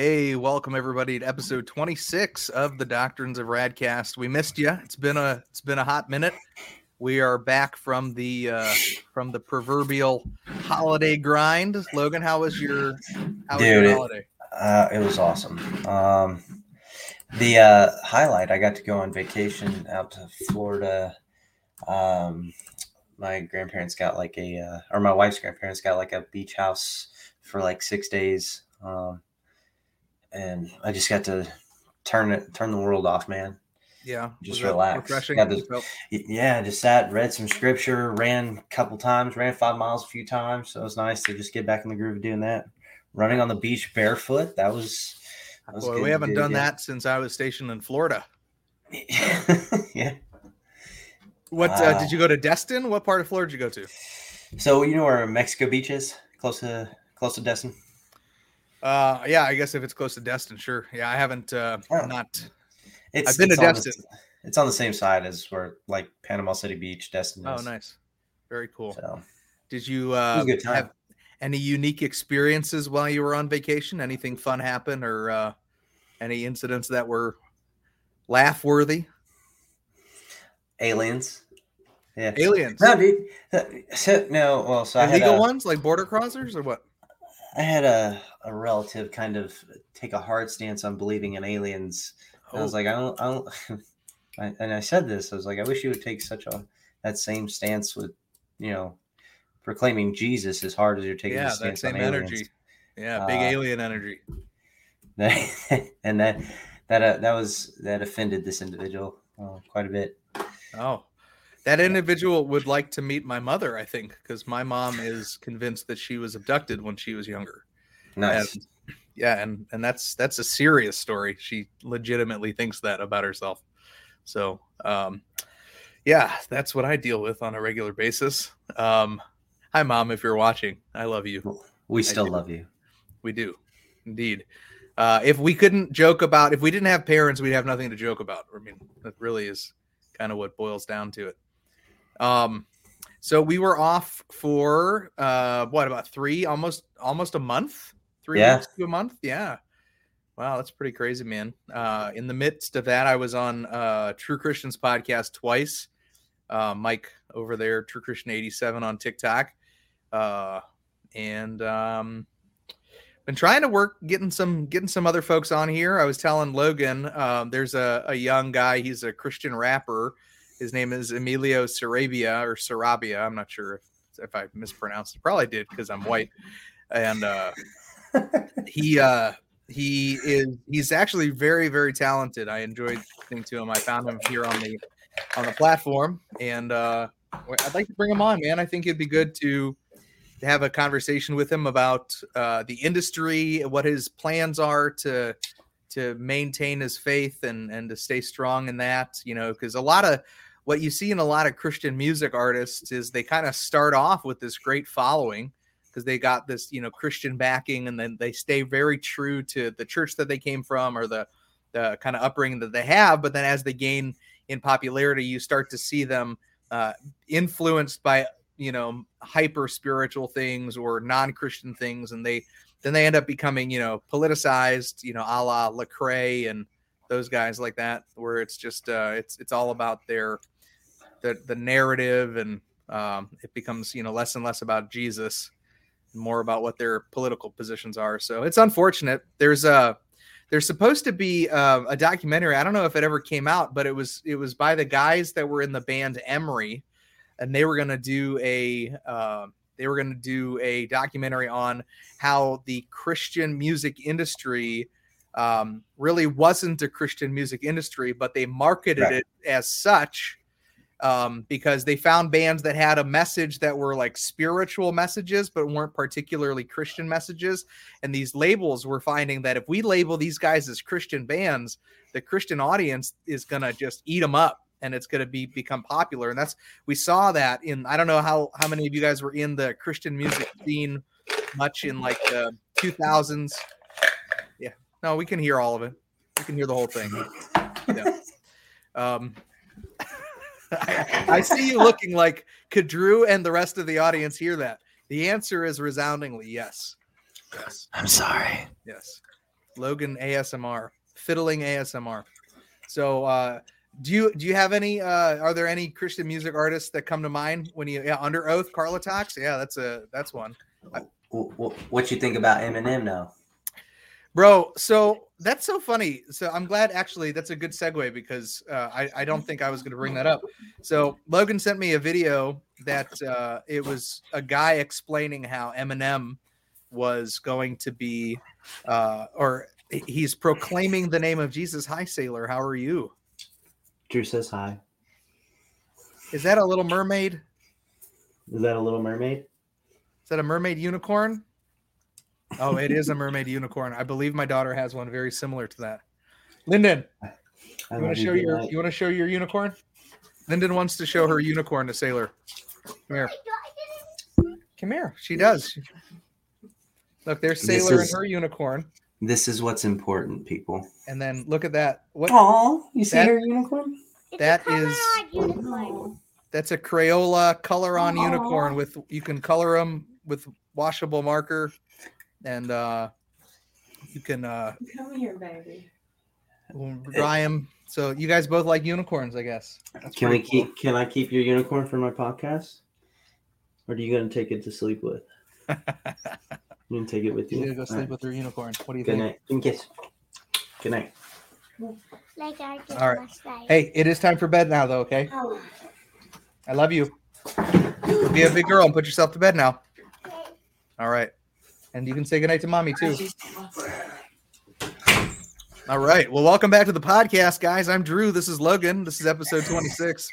Hey, welcome everybody to episode 26 of the Doctrines of Radcast. We missed you. It's been a it's been a hot minute. We are back from the uh from the proverbial holiday grind. Logan, how was your how was Dude, your it- holiday? Uh, it was awesome. Um, the uh, highlight, I got to go on vacation out to Florida. Um, my grandparents got like a, uh, or my wife's grandparents got like a beach house for like six days. Um, and I just got to turn it, turn the world off, man. Yeah, just relax. To- Yeah, just sat, read some scripture, ran a couple times, ran five miles a few times. So it was nice to just get back in the groove of doing that. Running on the beach barefoot, that was. That was Boy, we haven't do done again. that since I was stationed in Florida. yeah. What uh, Wow. did you go to Destin? What part of Florida did you go to? So you know where Mexico Beach is? Close to close to Destin. Uh, yeah, I guess if it's close to Destin, sure. Yeah, I haven't uh, Oh. not. It's, I've been to it's the- Destin. it's on the same side as where like Panama City Beach, Destin Is. Oh, nice, very cool. So Did you uh, have any unique experiences while you were on vacation? Anything fun happen or uh, any incidents that were laugh worthy? Aliens. Yeah. Aliens, No, dude. So, no, well, so I had illegal a, ones like border crossers or what? I had a, a relative kind of take a hard stance on believing in aliens. And I was Oh, like, I don't, I don't, I, and I said this. I was like, I wish you would take such a that same stance with, you know, proclaiming Jesus as hard as you're taking. yeah, that stance same on energy. aliens. Yeah, big Uh, alien energy. and that that uh, that was that offended this individual uh, quite a bit. Oh, that individual would like to meet my mother, I think, because my mom is convinced that she was abducted when she was younger. Nice. And, yeah, and and that's that's a serious story. She legitimately thinks that about herself. So, um, yeah, that's what I deal with on a regular basis. Um, hi, mom, if you're watching, I love you. we still love you. We do, indeed. Uh, if we couldn't joke about, if we didn't have parents, we'd have nothing to joke about. I mean, that really is kind of what boils down to it. Um, so we were off for uh, what about three, almost almost a month, three Yeah. weeks to a month. Yeah. Wow, that's pretty crazy, man. Uh, in the midst of that, I was on uh, True Christians podcast twice. Uh, Mike over there, True Christian eighty seven on TikTok, uh, and um, been trying to work getting some getting some other folks on here. I was telling Logan, um, there's a, a young guy. He's a Christian rapper. His name is Emilio Sarabia or Sarabia. I'm not sure if, if I mispronounced it. Probably did because I'm white. And uh, he uh, he is he's actually very very talented. I enjoyed listening to him. I found him here on the on the platform, and uh, I'd like to bring him on, man. I think it'd be good to to have a conversation with him about uh, the industry, what his plans are to to maintain his faith and and to stay strong in that. You know, because a lot of what you see in a lot of Christian music artists is they kind of start off with this great following because they got this you know Christian backing, and then they stay very true to the church that they came from or the the kind of upbringing that they have. But then as they gain in popularity, you start to see them uh, influenced by you know hyper spiritual things or non-christian things and they then they end up becoming you know politicized you know a la Lecrae and those guys like that where it's just uh it's it's all about their the the narrative and um it becomes you know less and less about jesus more about what their political positions are. So it's unfortunate. There's a there's supposed to be uh, a documentary. I don't know if it ever came out but it was it was by the guys that were in the band emery and they were going to do a uh, they were to do a documentary on how the Christian music industry um, really wasn't a Christian music industry, but they marketed Right. it as such um, because they found bands that had a message that were like spiritual messages, but weren't particularly Christian messages. And these labels were finding that if we label these guys as Christian bands, the Christian audience is going to just eat them up and it's going to be become popular. And that's we saw that in i don't know how how many of you guys were in the christian music scene much in like the 2000s yeah. No we can hear all of it. We can hear the whole thing. Yeah. um I, I see you looking like could drew and the rest of the audience hear that the answer is resoundingly yes yes I'm sorry. yes Logan ASMR, fiddling ASMR. So, uh, do you do you have any? Uh, are there any Christian music artists that come to mind when you? Yeah, Under Oath, Carla Talks. Yeah, that's a that's one. What, what you think about Eminem now? Bro, so that's so funny. So I'm glad actually that's a good segue because uh, I, I don't think I was going to bring that up. So Logan sent me a video that uh, it was a guy explaining how Eminem was going to be, uh, or he's proclaiming the name of Jesus. Hi, sailor. How are you? Drew says hi. Is that a little mermaid? Is that a little mermaid? Is that a mermaid unicorn? Oh, it is a mermaid unicorn. I believe my daughter has one very similar to that. Lyndon, you want to show good your night. you want to show your unicorn? Lyndon wants to show her unicorn to Sailor. Come here. Come here. She does. Look, there's Sailor is- and her unicorn. This is what's important, people. And then look at that. What Oh, you see That- her unicorn? It's That a color is- odd unicorn. that's a Crayola color on unicorn with you can color them with washable marker and uh you can uh Come here, baby. dry them. So you guys both like unicorns, I guess. That's Can we pretty cool. keep? Can I keep your unicorn for my podcast? Or are you gonna take it to sleep with? You gonna take it with You you? need to go sleep right. with your unicorn. What do you Good think? night. Give me a kiss. Good night. Like I did All right. Hey, it is time for bed now, though. Okay, Oh. I love you. Be a big girl and put yourself to bed now. Okay. All right, and you can say goodnight to mommy too. All right. Well, welcome back to the podcast, guys. I'm Drew. This is Logan. This is episode 26.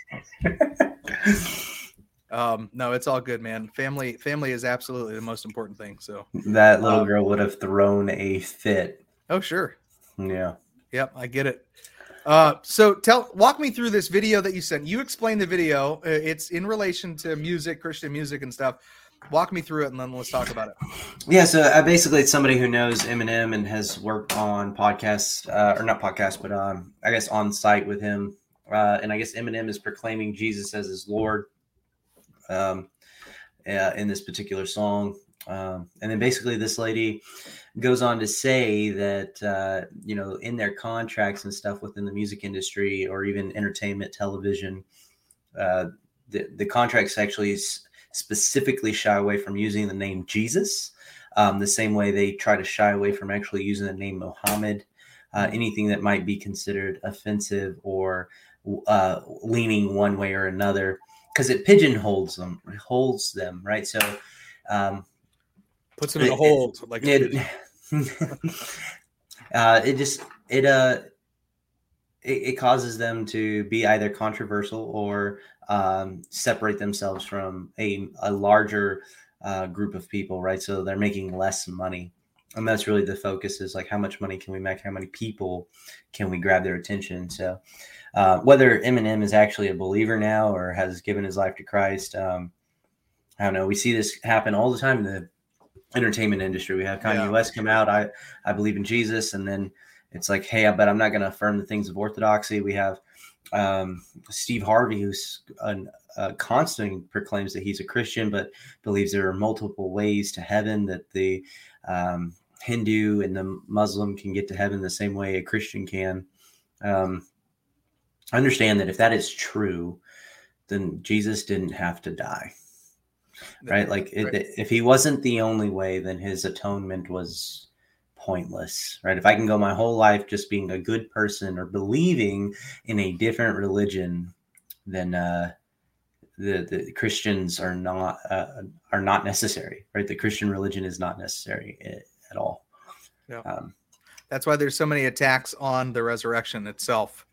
um, no, it's all good, man. Family, family is absolutely the most important thing. So, That little Um, girl would have thrown a fit. oh sure, Yeah. Yep, I get it. Uh, so tell, walk me through this video that you sent. You explained the video. Uh, It's in relation to music, Christian music, and stuff. Walk me through it, and then let's talk about it. Yeah, so uh, basically, it's somebody who knows Eminem and has worked on podcasts, uh, or not podcasts, but um, I guess on site with him. Uh, and I guess Eminem is proclaiming Jesus as his Lord um, uh, in this particular song. Um, and then basically, this lady goes on to say that, uh, you know, in their contracts and stuff within the music industry or even entertainment, television, the, the contracts actually s- specifically shy away from using the name Jesus um, the same way they try to shy away from actually using the name Mohammed, uh, anything that might be considered offensive or uh, leaning one way or another, because it pigeonholes them, holds them, right? So, um, Puts them in a It- hold, like a it, uh, it just it uh it, it causes them to be either controversial or um, separate themselves from a, a larger uh, group of people right so they're making less money and that's really the focus is like how much money can we make how many people can we grab their attention so uh, whether eminem is actually a believer now or has given his life to christ um, i don't know we see this happen all the time in the entertainment industry. We have Kanye Yeah. West come out. I I believe in Jesus, and then it's like, hey, but I'm not going to affirm the things of orthodoxy. We have um, Steve Harvey, who's an, uh, constantly proclaims that he's a Christian, but believes there are multiple ways to heaven. That the um, Hindu and the Muslim can get to heaven the same way a Christian can. Um, understand that if that is true, then Jesus didn't have to die right? Like it, if he wasn't the only way, then his atonement was pointless, right? If I can go my whole life just being a good person or believing in a different religion, then uh, the the Christians are not uh, are not necessary, right? The Christian religion is not necessary at all. Yeah. Um, That's why there's so many attacks on the resurrection itself.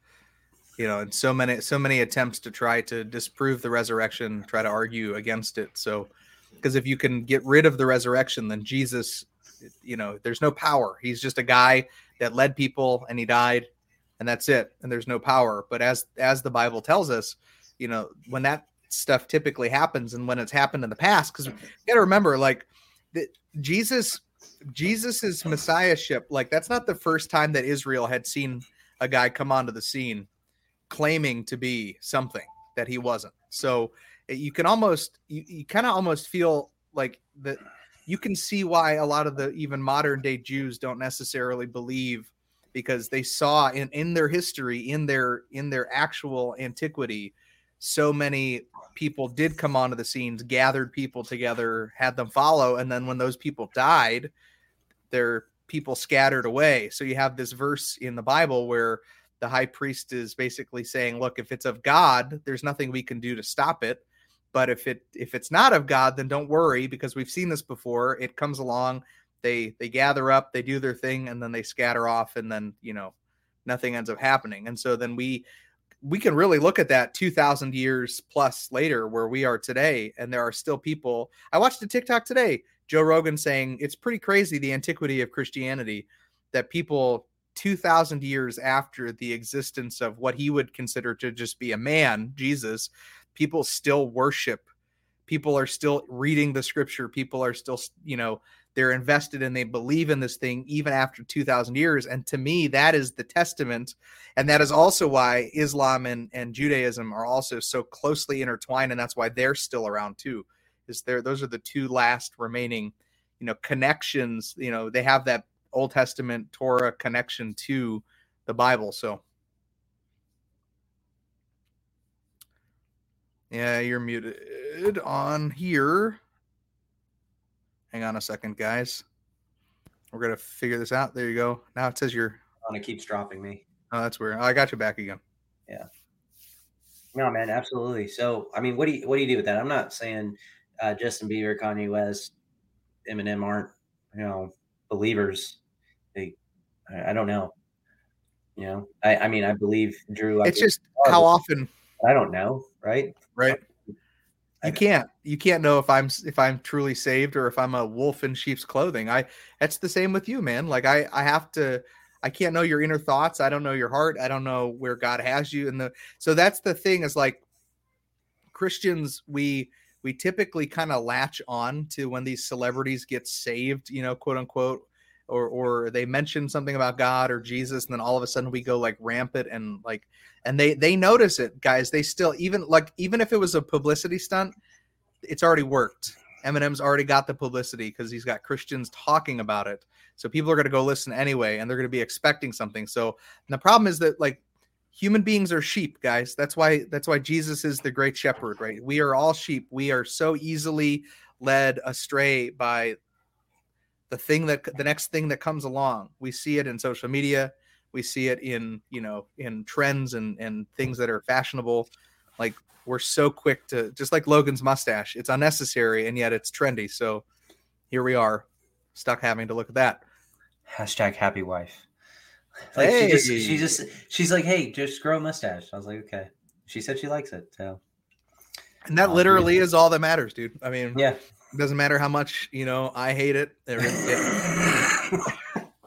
You know, and so many so many attempts to try to disprove the resurrection, try to argue against it. So, because if you can get rid of the resurrection, then Jesus, you know, there's no power. He's just a guy that led people and he died, and that's it. And there's no power. But as as the Bible tells us, you know, when that stuff typically happens, and when it's happened in the past, because you got to remember, like, that Jesus Jesus's messiahship, like that's not the first time that Israel had seen a guy come onto the scene claiming to be something that he wasn't. So eh, you can almost you, you kind of almost feel like that you can see why a lot of the even modern day Jews don't necessarily believe because they saw in in their history in their in their actual antiquity so many people did come onto the scenes gathered people together had them follow and then when those people died their people scattered away. So you have this verse in the bible where the high priest is basically saying look if it's of god there's nothing we can do to stop it but if it if it's not of god then don't worry because we've seen this before. It comes along they they gather up they do their thing and then they scatter off and then you know nothing ends up happening. And so then we we can really look at that 2000 years plus later where we are today and there are still people. I watched a tiktok today joe rogan saying it's pretty crazy the antiquity of christianity that people 2000 years after the existence of what he would consider to just be a man jesus people still worship. People are still reading the scripture. People are still you know they're invested and they believe in this thing even after 2000 years. And to me that is the testament. And that is also why islam and, and judaism are also so closely intertwined and that's why they're still around too is there those are the two last remaining you know connections. You know they have that old testament torah connection to the bible. So yeah you're muted on here Hang on a second, guys. We're gonna figure this out. There you go. Now it says you're. On it keeps dropping me. Oh, that's weird. I got you back again. Yeah. No, man, absolutely. So, I mean, what do you what do you do with that? I'm not saying uh, Justin Bieber, Kanye West, Eminem aren't you know believers. They, I, I don't know. You know, I, I mean, I believe Drew. I It's believe just how often, I don't know, right? right? You can't. You can't know if I'm if I'm truly saved or if I'm a wolf in sheep's clothing. I. That's the same with you, man. Like I. I have to. I can't know your inner thoughts. I don't know your heart. I don't know where God has you. And the so that's the thing is like Christians, we we typically kind of latch on to when these celebrities get saved, you know, quote unquote, or or they mention something about God or Jesus, and then all of a sudden we go like rampant and like and they they notice it, guys. They still even like even if it was a publicity stunt, it's already worked. Eminem's already got the publicity because he's got Christians talking about it. So people are going to go listen anyway, and they're going to be expecting something. So the problem is that like human beings are sheep, guys. That's why that's why Jesus is the great shepherd, right? We are all sheep. We are so easily led astray by the thing that the next thing that comes along. We see it in social media. We see it in you know in trends and and things that are fashionable. Like we're so quick to just like Logan's mustache. It's unnecessary and yet it's trendy. So here we are, stuck having to look at that. Hashtag happy wife. Like she just she just she's like, hey, just grow a mustache. I was like, okay. She said she likes it. So And that Oh, literally yeah. is all that matters, dude. I mean, yeah. It doesn't matter how much you know I hate it.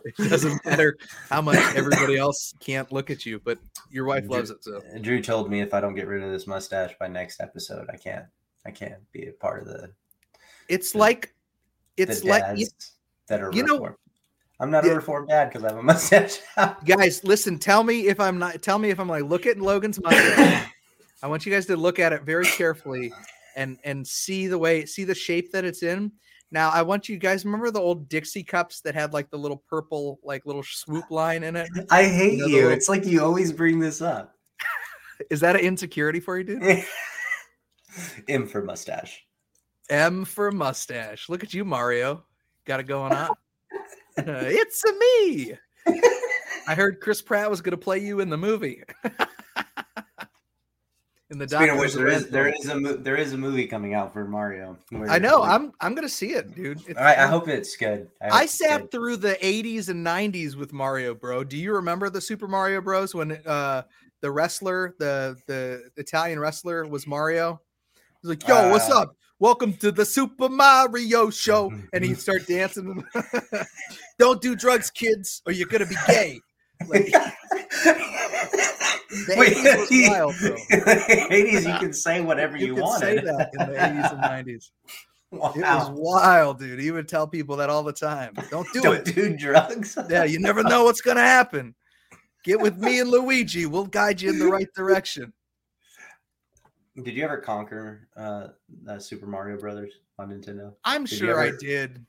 It, doesn't matter how much everybody else can't look at you, but your wife loves it. So Drew told me if I don't get rid of this mustache by next episode, I can't I can't be a part of the it's The- like it's like you- that are you know- reformed. I'm not Yeah. a reformed dad because I have a mustache. guys. Listen, tell me if I'm not. Tell me if I'm like look at Logan's mustache. I want you guys to look at it very carefully and and see the way see the shape that it's in. Now I want you guys remember the old Dixie cups that had like the little purple like little swoop line in it. I hate You know, you. little- It's like you always bring this up. Is that an insecurity for you, dude? M for mustache. M for mustache. Look at you, Mario. Got it going on. Uh, it's a me. I heard Chris Pratt was going to play you in the movie. In the Speaking of which, there is there is a mo- there is a movie coming out for Mario. where- I know. where- I'm I'm going to see it, dude. It's All right, I hope it's good. hope I sat good. through the 80s and 90s with Mario, bro. Do you remember the Super Mario Bros when uh the wrestler, the the Italian wrestler was Mario? He's like, "Yo, what's Uh, up? Welcome to the Super Mario show." And he'd start dancing. Don't do drugs, kids, or you're gonna be gay. Like, the Wait, 80s was wild, bro. 80s, you can say whatever you, You wanted. say that in the 80s and 90s. wow. It was wild, dude. He would tell people that all the time. Don't do Don't it. do drugs. Yeah, you never know what's going to happen. Get with me and Luigi. We'll guide you in the right direction. Did you ever conquer uh, uh Super Mario Brothers on Nintendo I'm Did sure I did.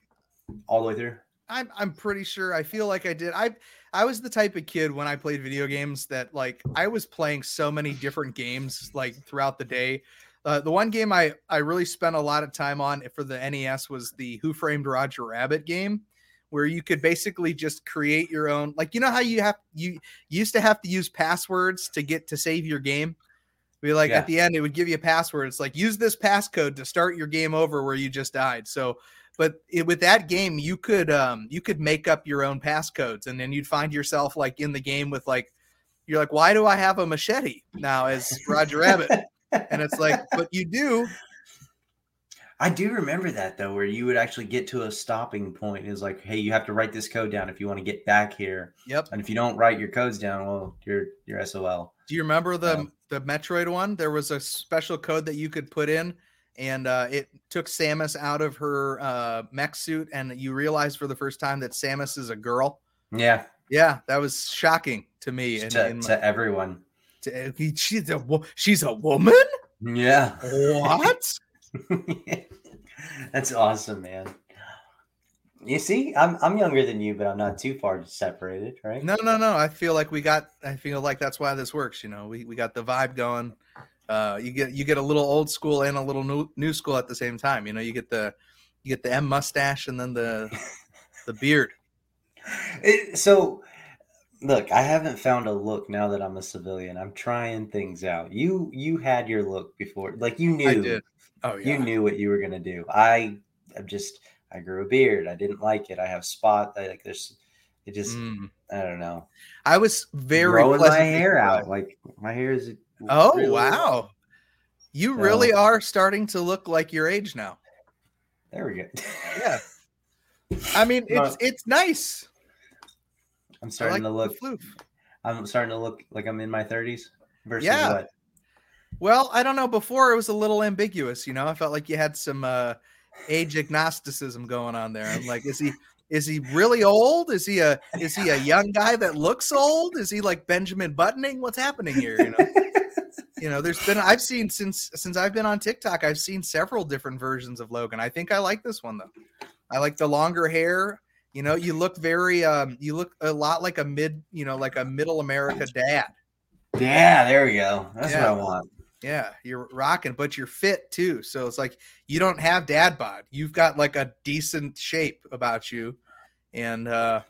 all the way through? I'm I'm pretty sure. I feel like I did. I I was the type of kid when I played video games that like I was playing so many different games like throughout the day. Uh, the one game I I really spent a lot of time on for the NES was the Who Framed Roger Rabbit game, where you could basically just create your own. Like you know how you have you used to have to use passwords to get to save your game. Be like Yeah. at the end, it would give you a password. It's like use this passcode to start your game over where you just died. So but it, with that game you could um you could make up your own passcodes and then you'd find yourself like in the game with like you're like why do i have a machete now as roger rabbit and it's like but you do I do remember that though, where you would actually get to a stopping point. Is like, hey, you have to write this code down if you want to get back here, yep and if you don't write your codes down, well, you're you're SOL. do you remember the Yeah. the metroid one there was a special code that you could put in and uh, it took samus out of her uh, mech suit and you realize for the first time that samus is a girl Yeah, yeah that was shocking to me in, to, to everyone. to- she's a she's a woman Yeah, what that's awesome, man. You see, I'm I'm younger than you, but I'm not too far separated, right? No, no, no. I feel like we got. I feel like that's why this works. You know, we, we got the vibe going. Uh, you get you get a little old school and a little new new school at the same time. You know, you get the you get the M mustache and then the the beard. It, so, look, I haven't found a look now that I'm a civilian. I'm trying things out. You you had your look before, like you knew. I did. Oh yeah. You knew what you were gonna do. I I'm just I grew a beard. I didn't like it. I have spot. I, like there's it just Mm. I don't know. I was very growing my hair out. Like my hair is. Oh really wow, you So- really are starting to look like your age now. There we go. Yeah. I mean, No. it's it's nice. I'm starting like to look. I'm starting to look like I'm in my 30s. Versus Yeah. what? Well, I don't know. Before it was a little ambiguous, you know. I felt like you had some uh age agnosticism going on there. I'm like, is he is he really old? Is he a is he a young guy that looks old? Is he like Benjamin Buttoning? What's happening here? You know, you know. There's been I've seen since since I've been on TikTok, I've seen several different versions of Logan. I think I like this one though. I like the longer hair. You know, you look very um you look a lot like a mid, you know, like a middle America dad. yeah, there we go. That's Yeah. what I want. Yeah, you're rocking, but you're fit too. So it's like you don't have dad bod. You've got like a decent shape about you. And uh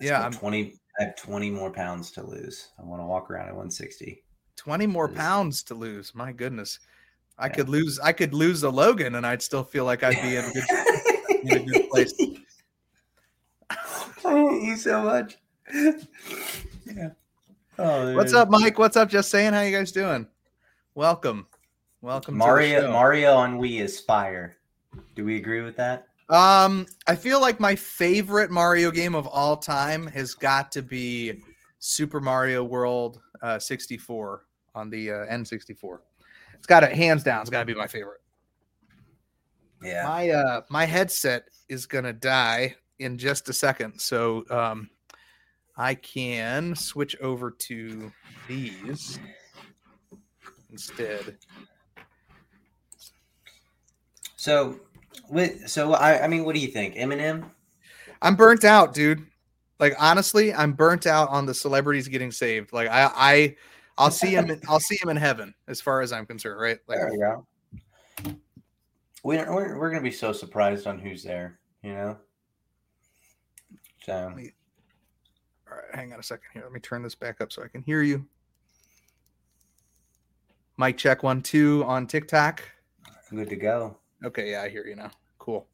yeah, I'm 20. I have 20 more pounds to lose. I want to walk around at 160. 20 more pounds to lose. My goodness. I Yeah. could lose I could lose a Logan and I'd still feel like I'd be in a good in a good place. I hate you so much. yeah. Oh, What's up, Mike? What's up? Just saying, how you guys doing? Welcome. Welcome to Mario. Mario on Wii is fire. Do we agree with that? Um, I feel like my favorite Mario game of all time has got to be Super Mario World uh, 64 on the uh, N64. It's got it hands down. It's got to be my favorite. Yeah. My uh, my headset is gonna die in just a second, so um, I can switch over to these instead. So, with, so I, I mean, what do you think, Eminem? I'm burnt out, dude. Like honestly, I'm burnt out on the celebrities getting saved. Like I, I, I'll see him. In, I'll see him in heaven, as far as I'm concerned. Right? Like There we go. We don't, we're we're gonna be so surprised on who's there, you know. So All right, hang on a second here. Let me turn this back up so I can hear you. Mic check one two on TikTok. good to go. Okay, yeah, I hear you now. Cool.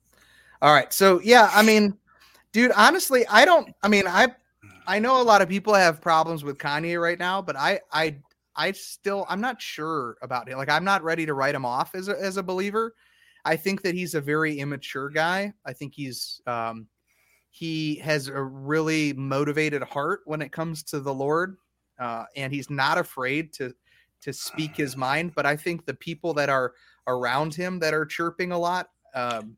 All right. So yeah, I mean, dude, honestly, I don't I mean, I I know a lot of people have problems with Kanye right now, but I I I still I'm not sure about it. Like I'm not ready to write him off as a as a believer. I think that he's a very immature guy. I think he's um he has a really motivated heart when it comes to the Lord. Uh, and he's not afraid to to speak his mind. But I think the people that are around him that are chirping a lot um,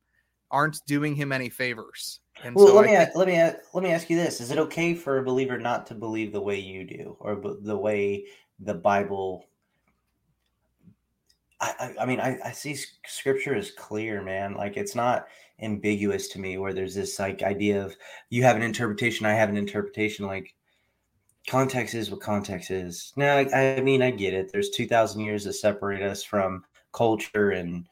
aren't doing him any favors. And Well, so let I me think- let me let me ask you this: Is it okay for a believer not to believe the way you do, or the way the Bible I, I, I mean, I, I see scripture is clear, man. Like it's not ambiguous to me where there's this like idea of you have an interpretation, I have an interpretation. Like context is what context is. Now, I, I mean, I get it. There's 2,000 years that separate us from culture and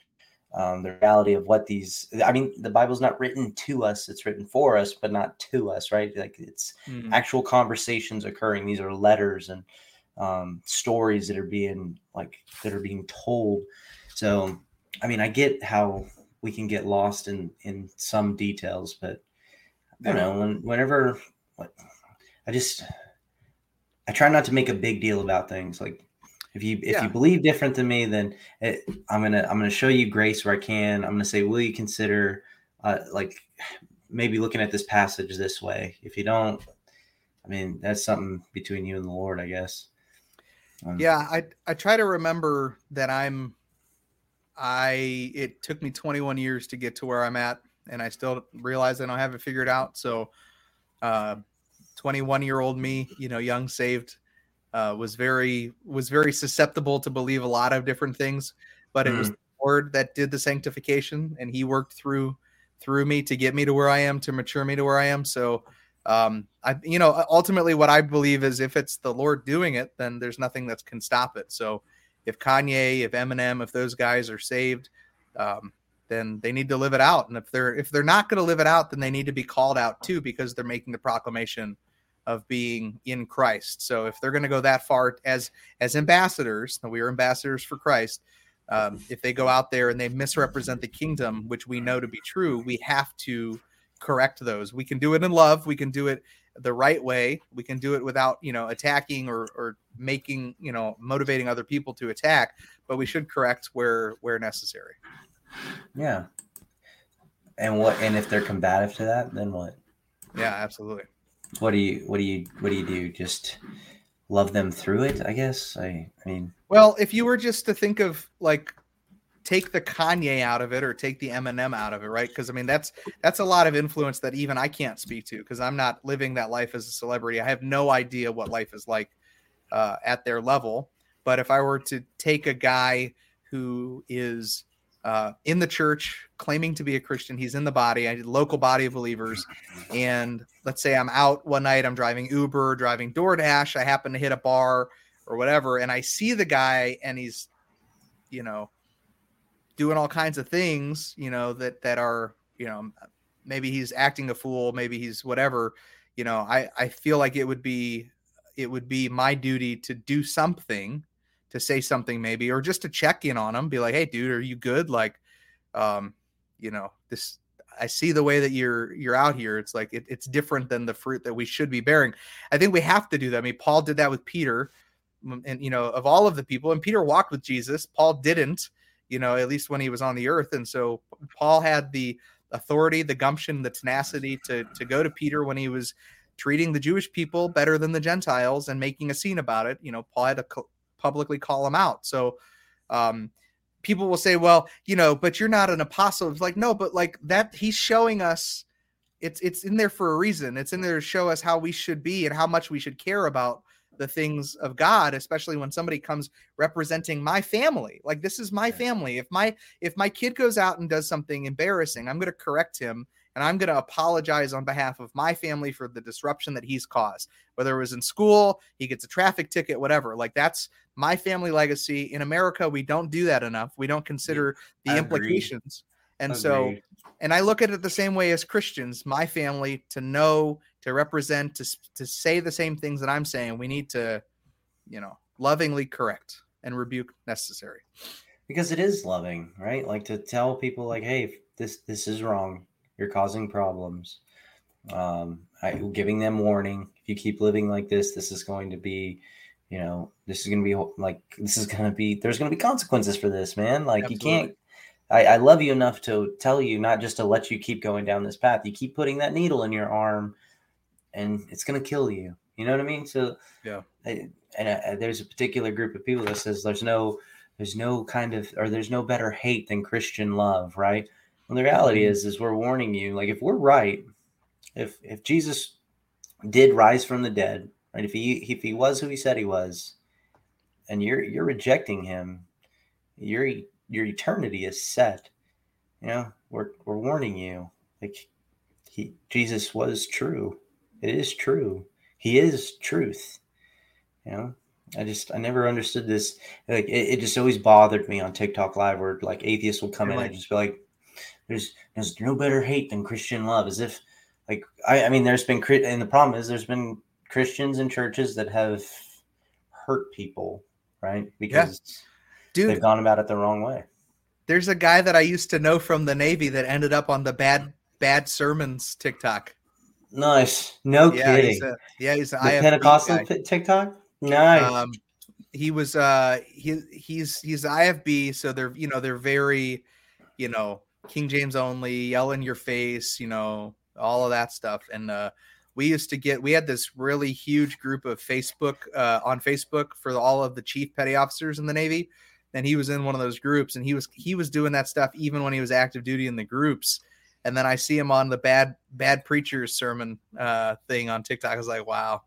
um, the reality of what these i mean the bible's not written to us it's written for us but not to us right? Like it's mm. actual conversations occurring. These are letters and um, stories that are being like that are being told. So i mean i get how we can get lost in in some details but i don't know when, whenever what i just i try not to make a big deal about things. Like if you if yeah. you believe different than me, then it, I'm gonna I'm gonna show you grace where I can. I'm gonna say, will you consider uh, like maybe looking at this passage this way? If you don't, I mean that's something between you and the Lord, I guess. Um, yeah, I I try to remember that I'm I it took me 21 years to get to where I'm at, and I still realize I don't have it figured out. So, uh, 21 year old me, you know, young saved uh, was very was very susceptible to believe a lot of different things, but it mm. was the Lord that did the sanctification, and He worked through through me to get me to where I am, to mature me to where I am. So, um, I you know ultimately what I believe is if it's the Lord doing it, then there's nothing that can stop it. So, if Kanye, if Eminem, if those guys are saved, um, then they need to live it out. And if they're if they're not going to live it out, then they need to be called out too because they're making the proclamation of being in Christ. So if they're going to go that far as as ambassadors, we are ambassadors for Christ. Um, if they go out there and they misrepresent the kingdom, which we know to be true, we have to correct those. We can do it in love. We can do it the right way. We can do it without, you know, attacking or, or making, you know, motivating other people to attack. But we should correct where where necessary. Yeah. And what? And if they're combative to that, then what? Yeah, absolutely what do you what do you what do you do? Just love them through it, I guess. I I mean Well, if you were just to think of like take the Kanye out of it or take the Eminem out of it, right? Because I mean that's that's a lot of influence that even I can't speak to because I'm not living that life as a celebrity. I have no idea what life is like uh, at their level. But if I were to take a guy who is uh, in the church, claiming to be a Christian. He's in the body, a local body of believers. And let's say I'm out one night, I'm driving Uber, driving DoorDash. I happen to hit a bar or whatever, and I see the guy, and he's, you know, doing all kinds of things, you know, that that are, you know, maybe he's acting a fool, maybe he's whatever. You know, I I feel like it would be it would be my duty to do something to say something maybe or just to check in on them be like hey dude are you good? Like um you know this i see the way that you're you're out here. It's like it, it's different than the fruit that we should be bearing. I think we have to do that. I mean paul did that with peter and you know of all of the people and peter walked with jesus. Paul didn't you know at least when he was on the earth and so paul had the authority the gumption the tenacity to to go to peter when he was treating the jewish people better than the gentiles and making a scene about it. You know paul had to publicly call him out. So um, people will say, well, you know, but you're not an apostle. It's like, no, but like that, he's showing us it's it's in there for a reason. It's in there to show us how we should be and how much we should care about the things of God, especially when somebody comes representing my family. Like this is my family. If my if my kid goes out and does something embarrassing, I'm going to correct him and I'm going to apologize on behalf of my family for the disruption that he's caused. Whether it was in school, he gets a traffic ticket, whatever. Like that's my family legacy. In America, we don't do that enough. We don't consider the I implications. Agree. And Agreed. so, and I look at it the same way as Christians, my family to know, to represent, to, to say the same things that I'm saying. We need to, you know, lovingly correct and rebuke necessary. Because it is loving, right? Like to tell people like, Hey, this, this is wrong you're causing problems. Um, I, giving them warning. If you keep living like this, this is going to be, you know, this is going to be like, this is going to be, there's going to be consequences for this, man. Like Absolutely. you can't, I, I love you enough to tell you, not just to let you keep going down this path. You keep putting that needle in your arm and it's going to kill you. You know what I mean? So, yeah. I, and I, there's a particular group of people that says there's no, there's no kind of, or there's no better hate than Christian love, right? Well, the reality mm-hmm. is, is we're warning you. Like, if we're right, if if Jesus did rise from the dead, right? If he if he was who he said he was, and you're you're rejecting him, your your eternity is set. You know, we're we're warning you. Like he Jesus was true. It is true. He is truth. You know, I just I never understood this. Like it, it just always bothered me on TikTok live where like atheists will come You're in like- and just be like, "There's there's no better hate than Christian love," as if like I I mean there's been crit and the problem is there's been Christians and churches that have hurt people, right? Because Dude, they've gone about it the wrong way. there's a guy that I used to know from the Navy that ended up on the bad bad sermons TikTok. Nice. No Yeah, kidding. he's a yeah, he's the IFB Pentecostal guy. TikTok? Nice. Um, he was uh he he's he's IFB, so they're you know they're very, you know, King James only, yell in your face, you know, all of that stuff. And uh we used to get we had this really huge group of Facebook uh on Facebook for all of the chief petty officers in the Navy. And he was in one of those groups and he was he was doing that stuff even when he was active duty in the groups. And then I see him on the bad bad preachers sermon uh thing on TikTok. I was like, wow,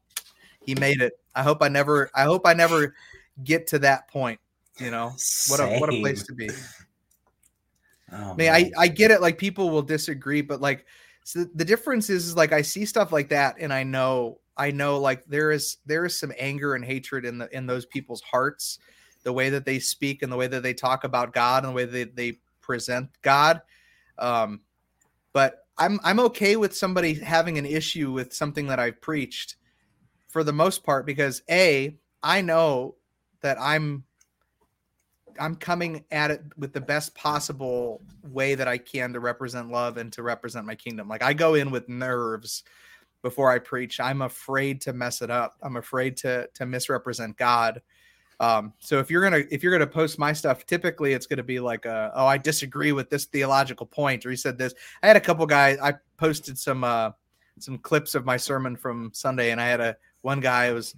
he made it. I hope I never I hope I never get to that point. You know, what a what a place to be. Oh, I mean, I. I get it. Like people will disagree, but like so the difference is, is like I see stuff like that, and I know I know like there is there is some anger and hatred in the in those people's hearts, the way that they speak and the way that they talk about God and the way that they present God. Um, but I'm I'm okay with somebody having an issue with something that I've preached, for the most part, because a I know that I'm I'm coming at it with the best possible way that I can to represent love and to represent my kingdom. Like I go in with nerves before I preach. I'm afraid to mess it up. I'm afraid to to misrepresent God. Um, so if you're gonna if you're gonna post my stuff, typically it's gonna be like, uh, oh, I disagree with this theological point, or he said this. I had a couple guys. I posted some uh, some clips of my sermon from Sunday, and I had a one guy was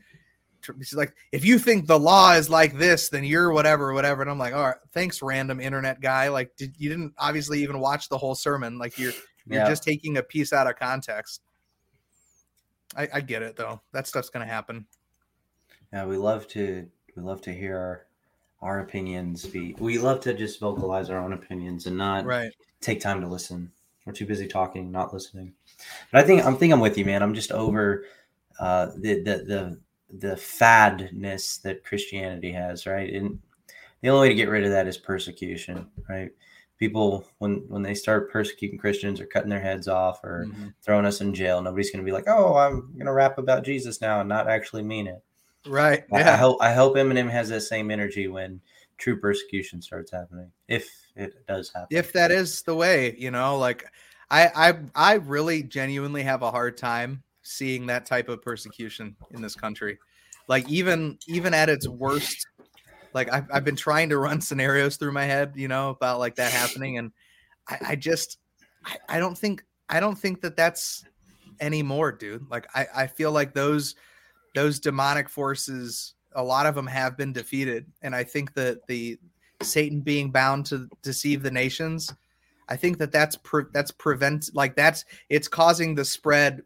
he's like, if you think the law is like this, then you're whatever, whatever. And I'm like, all right, thanks, random internet guy. Like, did you didn't obviously even watch the whole sermon? Like, you're you're Yeah. just taking a piece out of context. I, I get it though. That stuff's gonna happen. Yeah, we love to we love to hear our, our opinions be we love to just vocalize our own opinions and not Right. take time to listen. We're too busy talking, not listening. But I think I'm think I'm with you, man. I'm just over uh the the the the fadness that Christianity has, right? And the only way to get rid of that is persecution, right? People when when they start persecuting Christians or cutting their heads off or Mhm. throwing us in jail, nobody's gonna be like, Oh, I'm gonna rap about Jesus now and not actually mean it. Right. I- I Yeah. hope I hope Eminem has that same energy when true persecution starts happening, if it does happen. if that is the way you know like I, I i really genuinely have a hard time seeing that type of persecution in this country. Like even even at its worst like i've, I've been trying to run scenarios through my head you know about like that happening and i, I just I, I don't think i don't think that that's anymore dude. Like I, I feel like those those demonic forces a lot of them have been defeated and i think that the satan being bound to deceive the nations i think that that's pre- that's prevent like that's it's causing the spread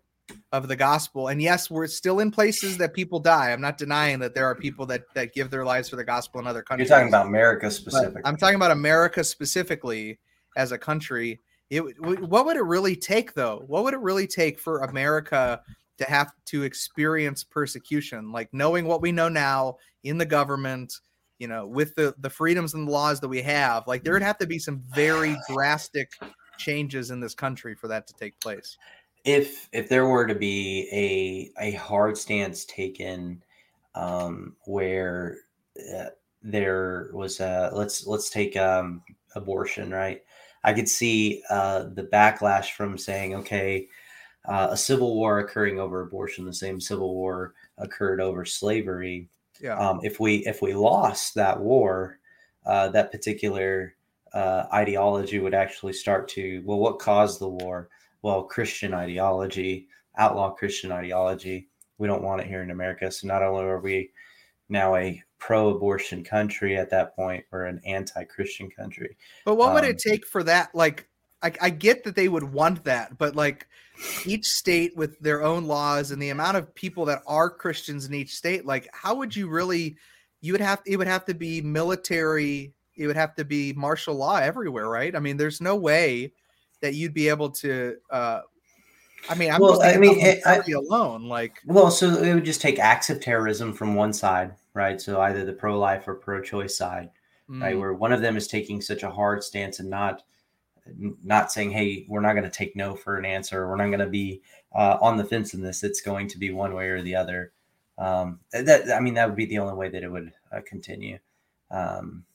of the gospel and yes we're still in places that people die i'm not denying that there are people that that give their lives for the gospel in other countries. You're talking about America but specifically. I'm talking about America specifically as a country. It, what would it really take, though? What would it really take for America to have to experience persecution, like knowing what we know now in the government, you know, with the the freedoms and the laws that we have? Like there would have to be some very drastic changes in this country for that to take place. If if there were to be a a hard stance taken um where uh, there was a let's let's take um abortion right i could see uh the backlash from saying okay uh, a civil war occurring over abortion the same civil war occurred over slavery Yeah. um, if we if we lost that war, uh, that particular uh, ideology would actually start to well, what caused the war? Well, Christian ideology, outlaw Christian ideology. We don't want it here in America. So not only are we now a pro-abortion country at that point, we're an anti-Christian country. But what would Um, it take for that? Like, I, I get that they would want that, but like each state with their own laws and the amount of people that are Christians in each state, like, how would you really? You would have it would have to be military it would have to be martial law everywhere, right? I mean, there's no way that you'd be able to. Uh, I mean, I'm Well, I mean, it- I- alone. Like, Well, so it would just take acts of terrorism from one side, right? So either the pro-life or pro-choice side, right? mm, Where one of them is taking such a hard stance and not not saying, "Hey, we're not going to take no for an answer. We're not going to be uh, on the fence in this. It's going to be one way or the other." Um, that I mean, that would be the only way that it would uh, continue. Um,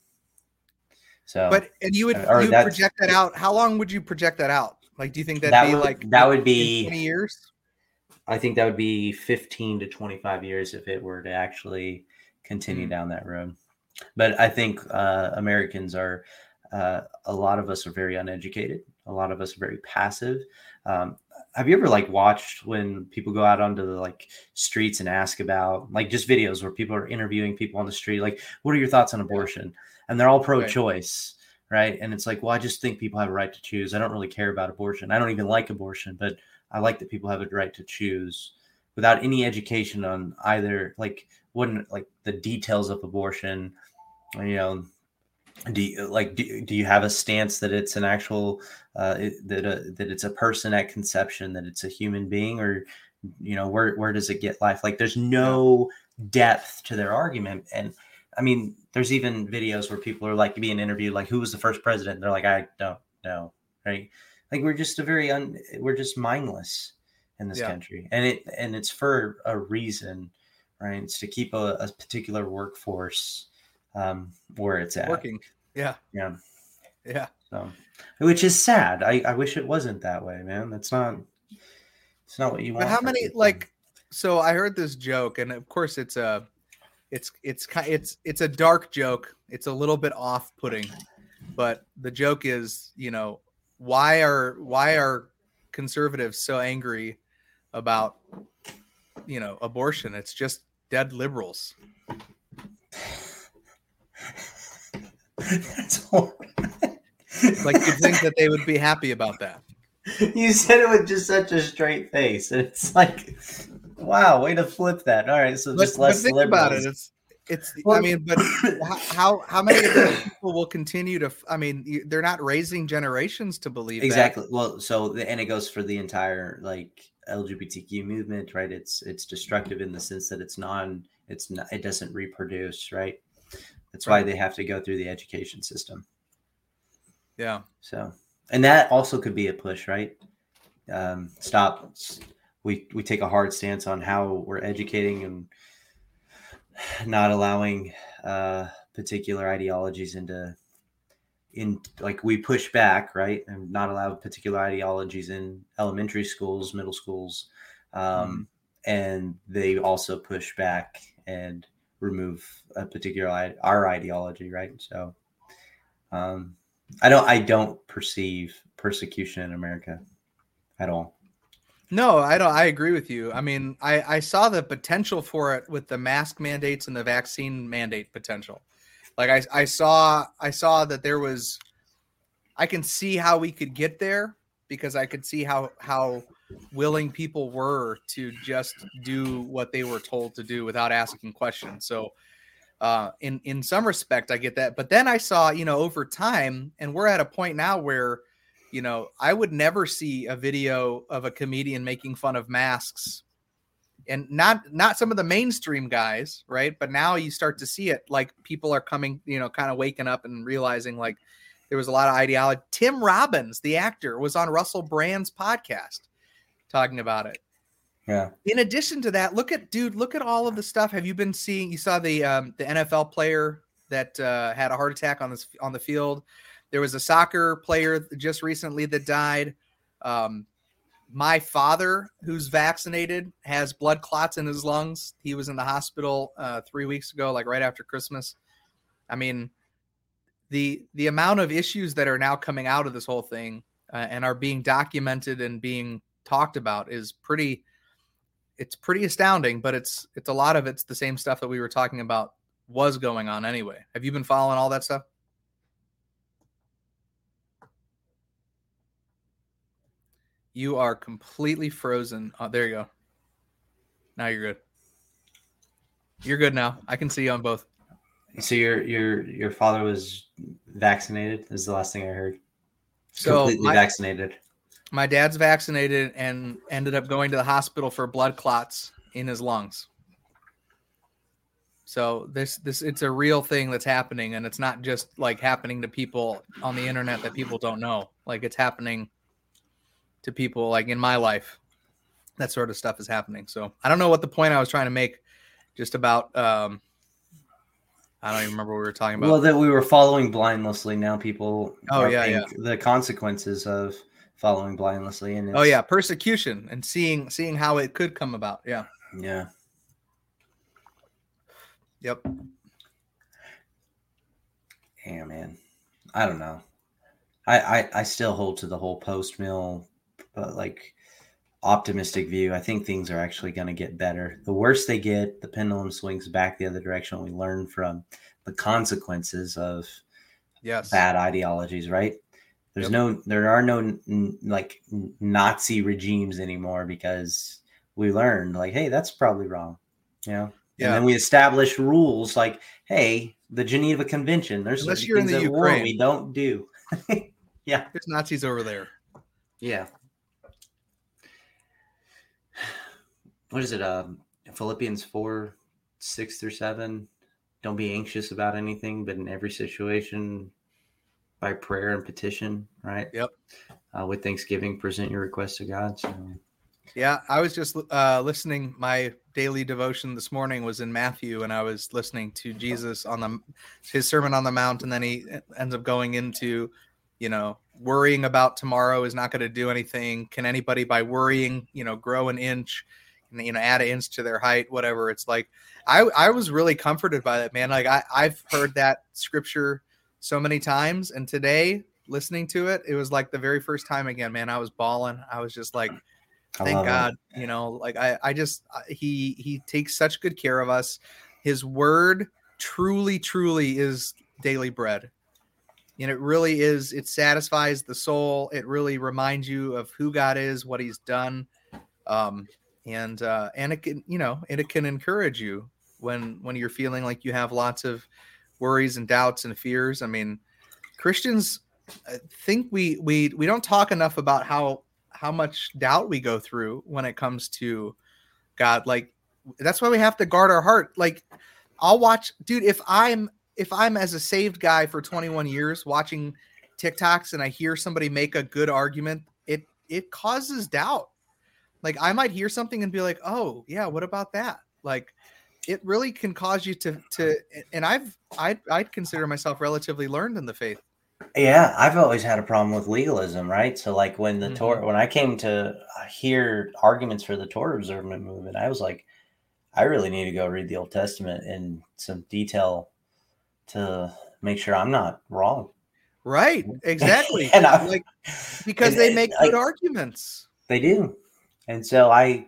so, but and you would or you project that out. How long would you project that out? Like, do you think that'd that be would like that would be 20 years? I think that would be 15 to 25 years if it were to actually continue Mm. down that road. But I think uh, Americans are, uh, a lot of us are very uneducated. A lot of us are very passive. Um, have you ever like watched when people go out onto the like streets and ask about like just videos where people are interviewing people on the street, like, what are your thoughts on abortion? And they're all pro choice. Right. And it's like, well, I just think people have a right to choose. I don't really care about abortion. I don't even like abortion, but I like that people have a right to choose without any education on either like wouldn't like the details of abortion you know do you like do, do you have a stance that it's an actual uh it, that uh, that it's a person at conception that it's a human being or you know where where does it get life like there's no depth to their argument and i mean there's even videos where people are like being interviewed like who was the first president they're like i don't know right like we're just a very un we're just mindless in this Yeah. country and it and it's for a reason right it's to keep a, a particular workforce um where it's at Working. Yeah. yeah Yeah. so which is sad i i wish it wasn't that way man that's not it's not what you want But how many people. like so I heard this joke and of course it's a it's it's it's it's a dark joke. It's a little bit off-putting. But the joke is, you know, why are why are conservatives so angry about you know, abortion? It's just dead liberals. that's horrible. Like you'd think that they would be happy about that. you said it with just such a straight face and it's like wow way to flip that all right so just but less think about it. liberals. It's it's I mean, but how how, how many of those people will continue to I mean, they're not raising generations to believe that. exactly well so the, and it goes for the entire like lgbtq movement right it's it's destructive in the sense that it's non it's not it doesn't reproduce right that's why they have to go through the education system Yeah. so and that also could be a push right um stop we we take a hard stance on how we're educating and not allowing uh particular ideologies into in like we push back right and not allow particular ideologies in elementary schools middle schools um and they also push back and remove a particular our ideology right? So um i don't i don't perceive persecution in america at all No, I don't I agree with you. I mean, I I saw the potential for it with the mask mandates and the vaccine mandate potential. Like I I saw I saw that there was I can see how we could get there because I could see how how willing people were to just do what they were told to do without asking questions. So uh in in some respect I get that. But then I saw, you know, over time and we're at a point now where you know, I would never see a video of a comedian making fun of masks and not not some of the mainstream guys, right? But now you start to see it like people are coming, you know, kind of waking up and realizing like there was a lot of ideology. Tim Robbins, the actor, was on Russell Brand's podcast talking about it. yeah In addition to that, look at dude, look at all of the stuff. Have you been seeing? You saw the um, the NFL player that uh, had a heart attack on this on the field. There was a soccer player just recently that died. Um, my father, who's vaccinated, has blood clots in his lungs. He was in the hospital uh, three weeks ago, like right after Christmas. I mean, the the amount of issues that are now coming out of this whole thing uh, and are being documented and being talked about is pretty. It's pretty astounding, but it's it's a lot of it's the same stuff that we were talking about was going on anyway. Have you been following all that stuff? You are completely frozen. Oh, there you go. Now you're good. You're good now. I can see you on both. So your your your father was vaccinated. Is the last thing I heard. So Completely my, vaccinated. my dad's vaccinated and ended up going to the hospital for blood clots in his lungs. So this this it's a real thing that's happening and it's not just like happening to people on the internet that people don't know. Like it's happening to people like in my life. That sort of stuff is happening. So I don't know what the point I was trying to make just about um I don't even remember what we were talking about. Well, that we were following blindlessly. Now people. Oh, are yeah, The consequences of following blindlessly, and oh yeah, persecution and seeing seeing how it could come about. Yeah. yeah. Yep. Yeah, man. I don't know. I I, I still hold to the whole post mill, but like optimistic view. I think things are actually going to get better. The worse they get, the pendulum swings back the other direction. We learn from the consequences of Yes. bad ideologies, right? There's Yep. no, there are no n- like Nazi regimes anymore because we learned, like, hey, that's probably wrong, you know. Yeah. And then we established rules like, hey, the Geneva Convention. There's Unless you're in the Ukraine. we don't do. Yeah, there's Nazis over there. Yeah. What is it? Um, Philippians four, six through seven. Don't be anxious about anything, but in every situation, by prayer and petition, right? Yep. Uh, with thanksgiving, present your request to God. So, Yeah, I was just uh, listening. My daily devotion this morning was in Matthew, and I was listening to Jesus on the his sermon on the mount, and then he ends up going into, you know, worrying about tomorrow is not going to do anything. Can anybody by worrying, you know, grow an inch, and, you know, add an inch to their height, whatever? It's like I I was really comforted by that, man. Like I I've heard that scripture so many times, and today listening to it, it was like the very first time again, man. I was bawling. I was just like thank love it. god you know like i i just he he takes such good care of us his word truly truly is daily bread and it really is it satisfies the soul it really reminds you of who god is what he's done um and uh and it can you know and it can encourage you when when you're feeling like you have lots of worries and doubts and fears i mean christians I think we we we don't talk enough about how how much doubt we go through when it comes to God. Like that's why we have to guard our heart. Like I'll watch, dude. If I'm if I'm as a saved guy for 21 years watching TikToks and I hear somebody make a good argument, it it causes doubt. Like I might hear something and be like, oh yeah, what about that? Like it really can cause you to to and I've I'd I'd consider myself relatively learned in the faith. Yeah, I've always had a problem with legalism, right? So, like when the Mhm. Torah, when I came to hear arguments for the Torah observant movement, I was like, I really need to go read the Old Testament in some detail to make sure I'm not wrong. Right, exactly. And like because and- they and, make like- good arguments. They do, and so I,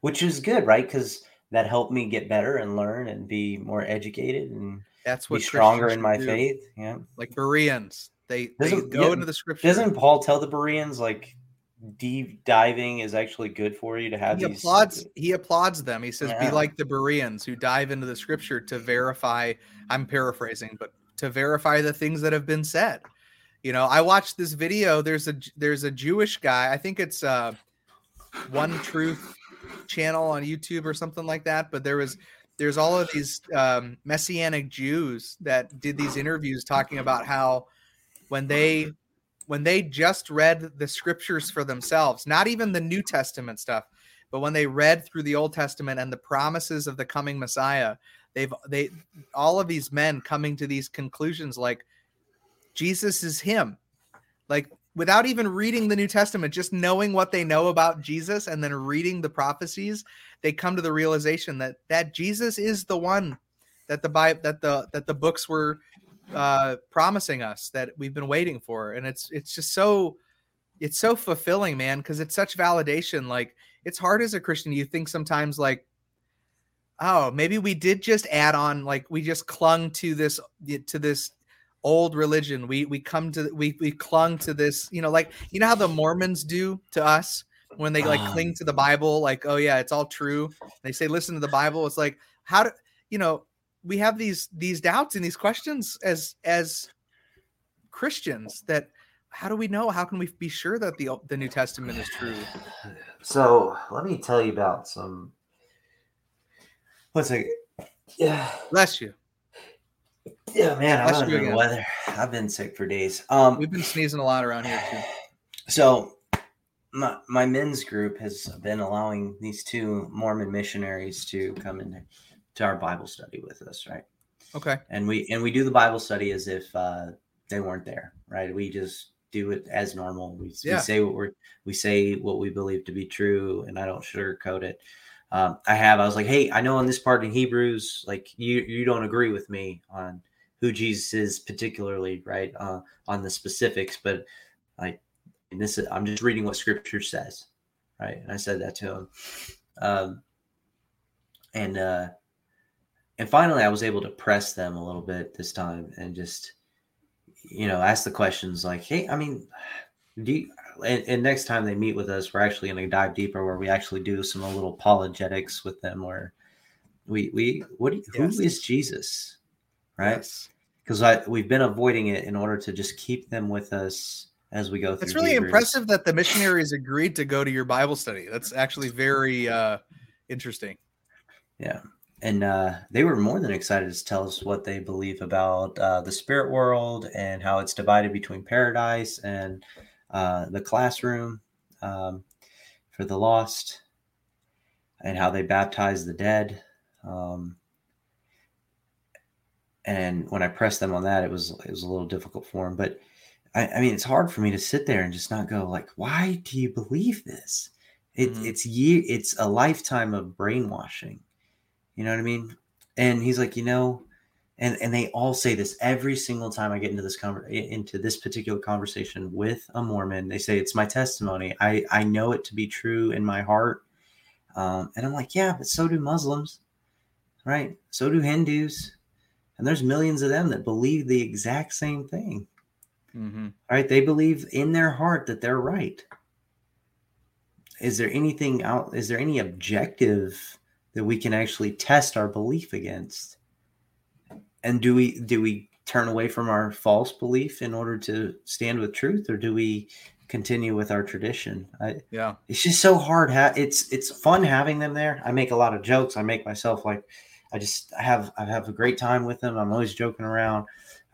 which is good, right? Because that helped me get better and learn and be more educated and That's be what stronger in my do. faith. Yeah. Like Bereans, they they Doesn't- go yeah, into the scripture. Doesn't Paul tell the Bereans like deep diving is actually good for you to have he these? applauds he applauds them. He says, Yeah. "Be like the Bereans who dive into the scripture to verify." I'm paraphrasing, but to verify the things that have been said. You know, I watched this video. There's a there's a Jewish guy. I think it's uh, One Truth channel on YouTube or something like that. But there was there's all of these um, messianic Jews that did these interviews talking about how when they when they just read the scriptures for themselves, not even the New Testament stuff, but when they read through the Old Testament and the promises of the coming Messiah, they've they all of these men coming to these conclusions like Jesus is him. Like without even reading the New Testament, just knowing what they know about Jesus and then reading the prophecies, they come to the realization that that Jesus is the one that the Bible that the that the books were uh promising us that we've been waiting for. And it's it's just so it's so fulfilling man because it's such validation. Like it's hard as a christian you think sometimes like oh maybe we did just add on like we just clung to this to this old religion we we come to we we clung to this you know like you know how the mormons do to us when they like Ah. cling to the bible like oh yeah it's all true they say listen to the bible it's like how do you know we have these these doubts and these questions as as Christians that how do we know? How can we be sure that the the New Testament is true? So let me tell you about some. What's it? Yeah, Bless you. Yeah, man. Bless under you the weather. I've been sick for days. Um, We've been sneezing a lot around here too. So my my men's group has been allowing these two Mormon missionaries to come into to our Bible study with us, right? Okay. And we and we do the Bible study as if uh, they weren't there, right? We just do it as normal. We, Yeah. we say what we're we say what we believe to be true, and I don't sugarcoat it. Um, I have. I was like, hey, I know in this part in Hebrews, like you you don't agree with me on who Jesus is particularly, right? Uh, on the specifics, but like and this is, I'm just reading what scripture says, right? And I said that to him. Um, and uh, and finally, I was able to press them a little bit this time and just, you know, ask the questions like, hey, I mean, do you, and, and next time they meet with us, we're actually going to dive deeper where we actually do some a little apologetics with them where we, we, what, do you, Yes. who is Jesus? Right Yes. because I we've been avoiding it in order to just keep them with us as we go through. It's really Hebrews. impressive that the missionaries agreed to go to your Bible study. That's actually very uh, interesting. Yeah, and uh, they were more than excited to tell us what they believe about uh, the spirit world and how it's divided between paradise and uh, the classroom um, for the lost, and how they baptize the dead. Um, and when I pressed them on that, it was it was a little difficult for them. But I, I mean, it's hard for me to sit there and just not go like, "Why do you believe this?" It, Mhm. It's year, it's a lifetime of brainwashing. You know what I mean? And he's like, you know, and and they all say this every single time I get into this conver- into this particular conversation with a Mormon. They say it's my testimony. I I know it to be true in my heart. Um, and I'm like, yeah, but so do Muslims, right? So do Hindus, and there's millions of them that believe the exact same thing, Mm-hmm. right? They believe in their heart that they're right. Is there anything out? Is there any objective that we can actually test our belief against? And do we do we turn away from our false belief in order to stand with truth, or do we continue with our tradition? I, Yeah. it's just so hard. Ha- it's it's fun having them there. I make a lot of jokes. I make myself like I just I have I have a great time with them. I'm always joking around,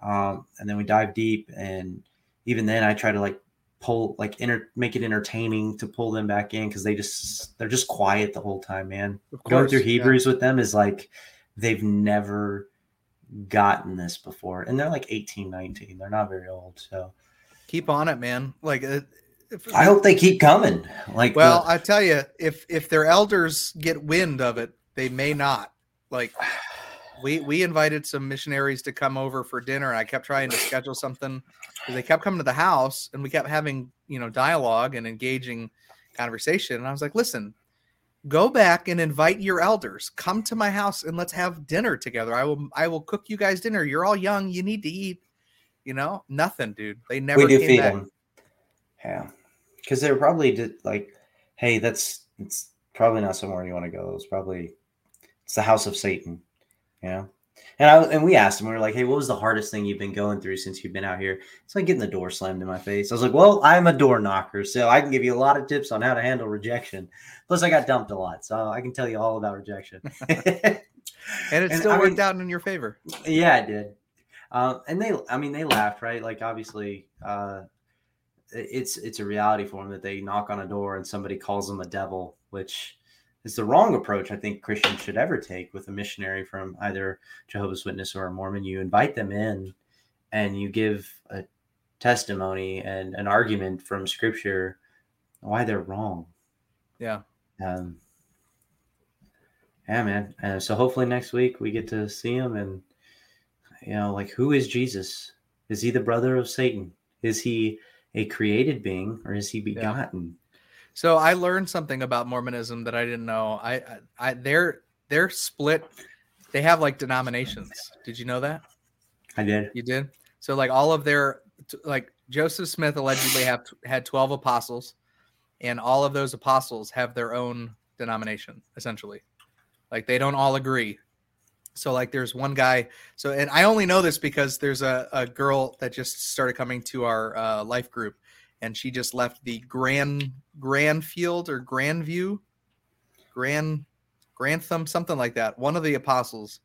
um, and then we dive deep. And even then, I try to like pull like enter make it entertaining to pull them back in because they just they're just quiet the whole time, man. Of Going through course, yeah. Hebrews with them is like they've never gotten this before, and they're like 18, 19. They're not very old, so Keep on it, man. Like, uh, if, I hope they keep coming. Like, well, the- I tell you, if if their elders get wind of it, they may not. Like, we we invited some missionaries to come over for dinner, and I kept trying to schedule something because they kept coming to the house, and we kept having you know dialogue and engaging conversation. And I was like, listen, go back and invite your elders. Come to my house and let's have dinner together. I will I will cook you guys dinner. You're all young. You need to eat. You know, nothing, dude. They never we do came feed back. them. Yeah, because they're probably did, like, hey, that's it's probably not somewhere you want to go. It's probably it's the house of Satan, you know. And I and we asked them, we were like, hey, what was the hardest thing you've been going through since you've been out here? It's like getting the door slammed in my face. I was like, well, I'm a door knocker, so I can give you a lot of tips on how to handle rejection. Plus, I got dumped a lot, so I can tell you all about rejection. And it still worked mean- out in your favor. Yeah, it did. Um, and they, I mean, they laughed, right? Like, obviously, uh, it's it's a reality for them that they knock on a door and somebody calls them a devil, which is the wrong approach I think Christians should ever take with a missionary from either Jehovah's Witness or a Mormon. You invite them in, and you give a testimony and an argument from Scripture why they're wrong. Yeah. Um, yeah, man. Uh, so hopefully next week we get to see him and you know, like who is Jesus? Is he the brother of Satan? Is he a created being or is he begotten? So I learned something about Mormonism that I didn't know. I, I, I they're they're split. They have like denominations. Did you know that? I did. You did. So like all of their like Joseph Smith allegedly have had twelve apostles, and all of those apostles have their own denomination essentially. Like they don't all agree. So like there's one guy. So and I only know this because there's a, a girl that just started coming to our uh, life group, and she just left the Grand Grand Field or Grand View, Grand Grantham something like that. One of the apostles,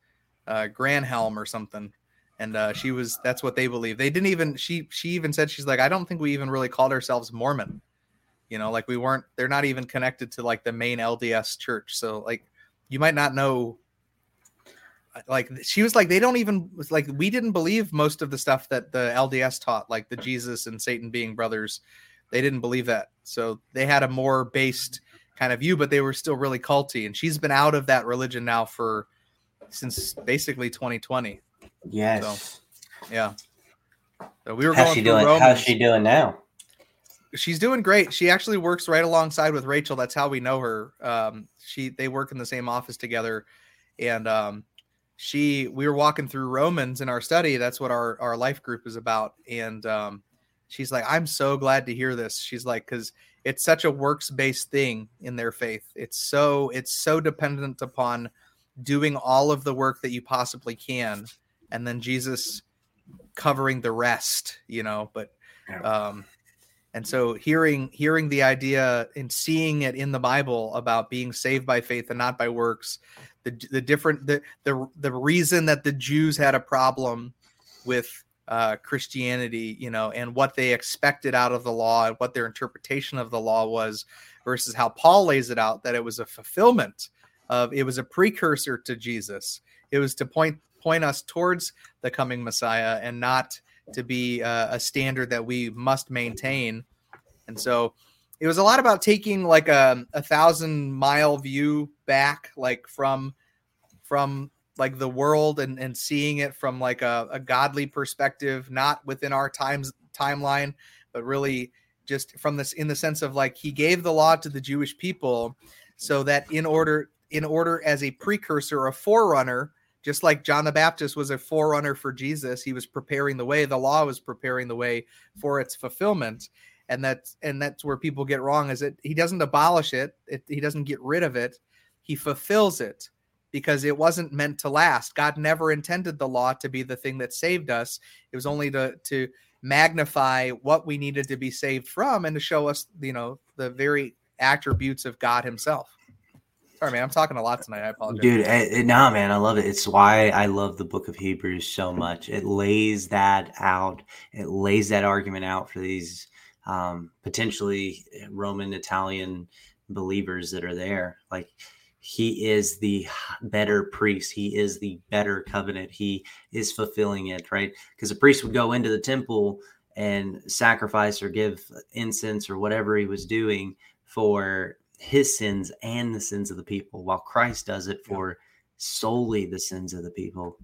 uh, Granhelm or something. And uh, she was that's what they believe. They didn't even she she even said she's like I don't think we even really called ourselves Mormon. You know, like we weren't they're not even connected to like the main LDS church. So like you might not know like she was like they don't even like we didn't believe most of the stuff that the LDS taught like the Jesus and Satan being brothers. They didn't believe that. So they had a more based kind of view but they were still really culty. And she's been out of that religion now for since basically 2020 Yes. yeah. So we were How's going she doing? Romans. How's she doing now? she's doing great. She actually works right alongside with rachel. That's how we know her. Um she they work in the same office together. And um she we were walking through romans in our study that's what our our life group is about and um she's like i'm so glad to hear this. She's like because it's such a works based thing in their faith. It's so it's so dependent upon doing all of the work that you possibly can and then jesus covering the rest you know but um and so hearing hearing the idea and seeing it in the bible about being saved by faith and not by works the the different the the, the reason that the jews had a problem with uh, christianity you know and what they expected out of the law and what their interpretation of the law was versus how paul lays it out that it was a fulfillment of it was a precursor to jesus. It was to point point us towards the coming messiah and not to be uh, a standard that we must maintain. And so it was a lot about taking like a, a thousand mile view back, like from from like the world and, and seeing it from like a, a godly perspective, not within our times timeline, but really just from this in the sense of like he gave the law to the Jewish people so that in order in order as a precursor, a forerunner, just like John the Baptist was a forerunner for Jesus, he was preparing the way. The law was preparing the way for its fulfillment, and that's and that's where people get wrong. Is that he doesn't abolish it, it he doesn't get rid of it, he fulfills it because it wasn't meant to last. God never intended the law to be the thing that saved us. It was only to to magnify what we needed to be saved from and to show us, you know, the very attributes of God Himself. Sorry, man, I'm talking a lot tonight. I apologize. Dude, eh, eh, nah, man, I love it. It's why I love the book of Hebrews so much. It lays that out. It lays that argument out for these um, potentially Roman Italian believers that are there. Like he is the better priest. He is the better covenant. He is fulfilling it, right? Because a priest would go into the temple and sacrifice or give incense or whatever he was doing for his sins and the sins of the people, while Christ does it for solely the sins of the people,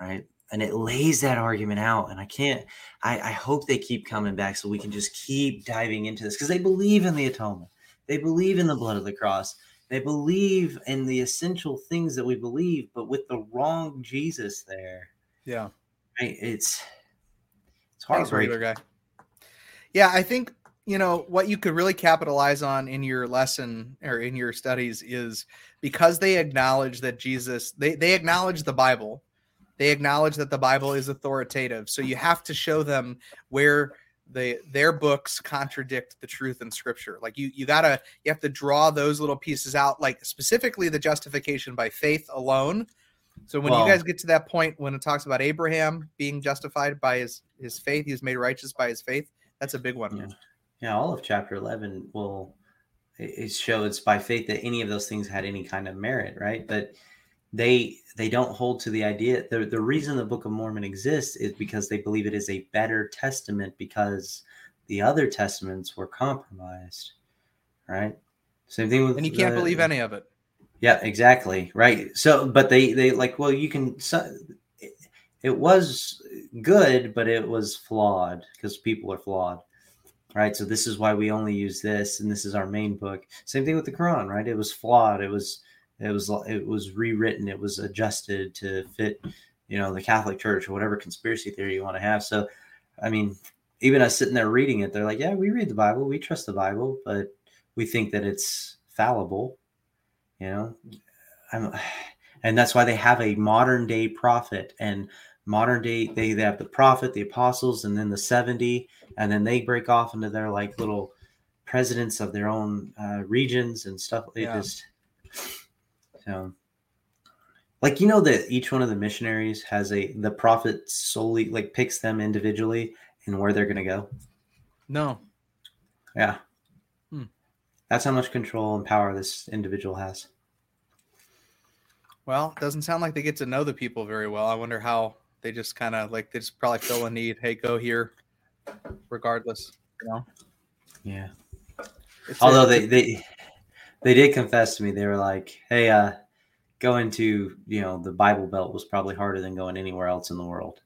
right? And it lays that argument out. And I can't, I, I hope they keep coming back so we can just keep diving into this because they believe in the atonement. They believe in the blood of the cross. They believe in the essential things that we believe, but with the wrong Jesus there, Yeah. right? It's it's Thanks, heartbreaking. regular guy. Yeah, I think you know what you could really capitalize on in your lesson or in your studies is because they acknowledge that Jesus they they acknowledge the Bible. They acknowledge that the Bible is authoritative. So you have to show them where the their books contradict the truth in scripture. Like you you got to you have to draw those little pieces out like specifically the justification by faith alone. So when Well- you guys get to that point when it talks about Abraham being justified by his his faith, he was made righteous by his faith. That's a big one. Yeah. Yeah, all of chapter 11 will it shows by faith that any of those things had any kind of merit, right? But they they don't hold to the idea. The the reason the Book of Mormon exists is because they believe it is a better testament because the other testaments were compromised, right? Same thing with And you can't the- believe any of it. yeah, exactly. Right. So, but they they like, well, you can. So, it, it was good, but it was flawed because people are flawed. Right. So this is why we only use this, and this is our main book. Same thing with the Quran. Right. It was flawed. It was it was it was rewritten. It was adjusted to fit, you know, the Catholic Church or whatever conspiracy theory you want to have. So, I mean, even us sitting there reading it, they're like, yeah, we read the Bible, we trust the Bible, but we think that it's fallible you know i'm and that's why they have a modern day prophet and modern day they, they have the prophet the apostles and then the 70 and then they break off into their like little presidents of their own uh, regions and stuff it Yeah. just so like you know that each one of the missionaries has a the prophet solely like picks them individually and where they're going to go No. yeah Hmm. that's how much control and power this individual has Well, it doesn't sound like they get to know the people very well. I wonder how they just kind of like they just probably feel a need. Hey, go here, regardless. You know. yeah It's Although it's they they they did confess to me, they were like, "Hey, uh, going to you know the Bible Belt was probably harder than going anywhere else in the world,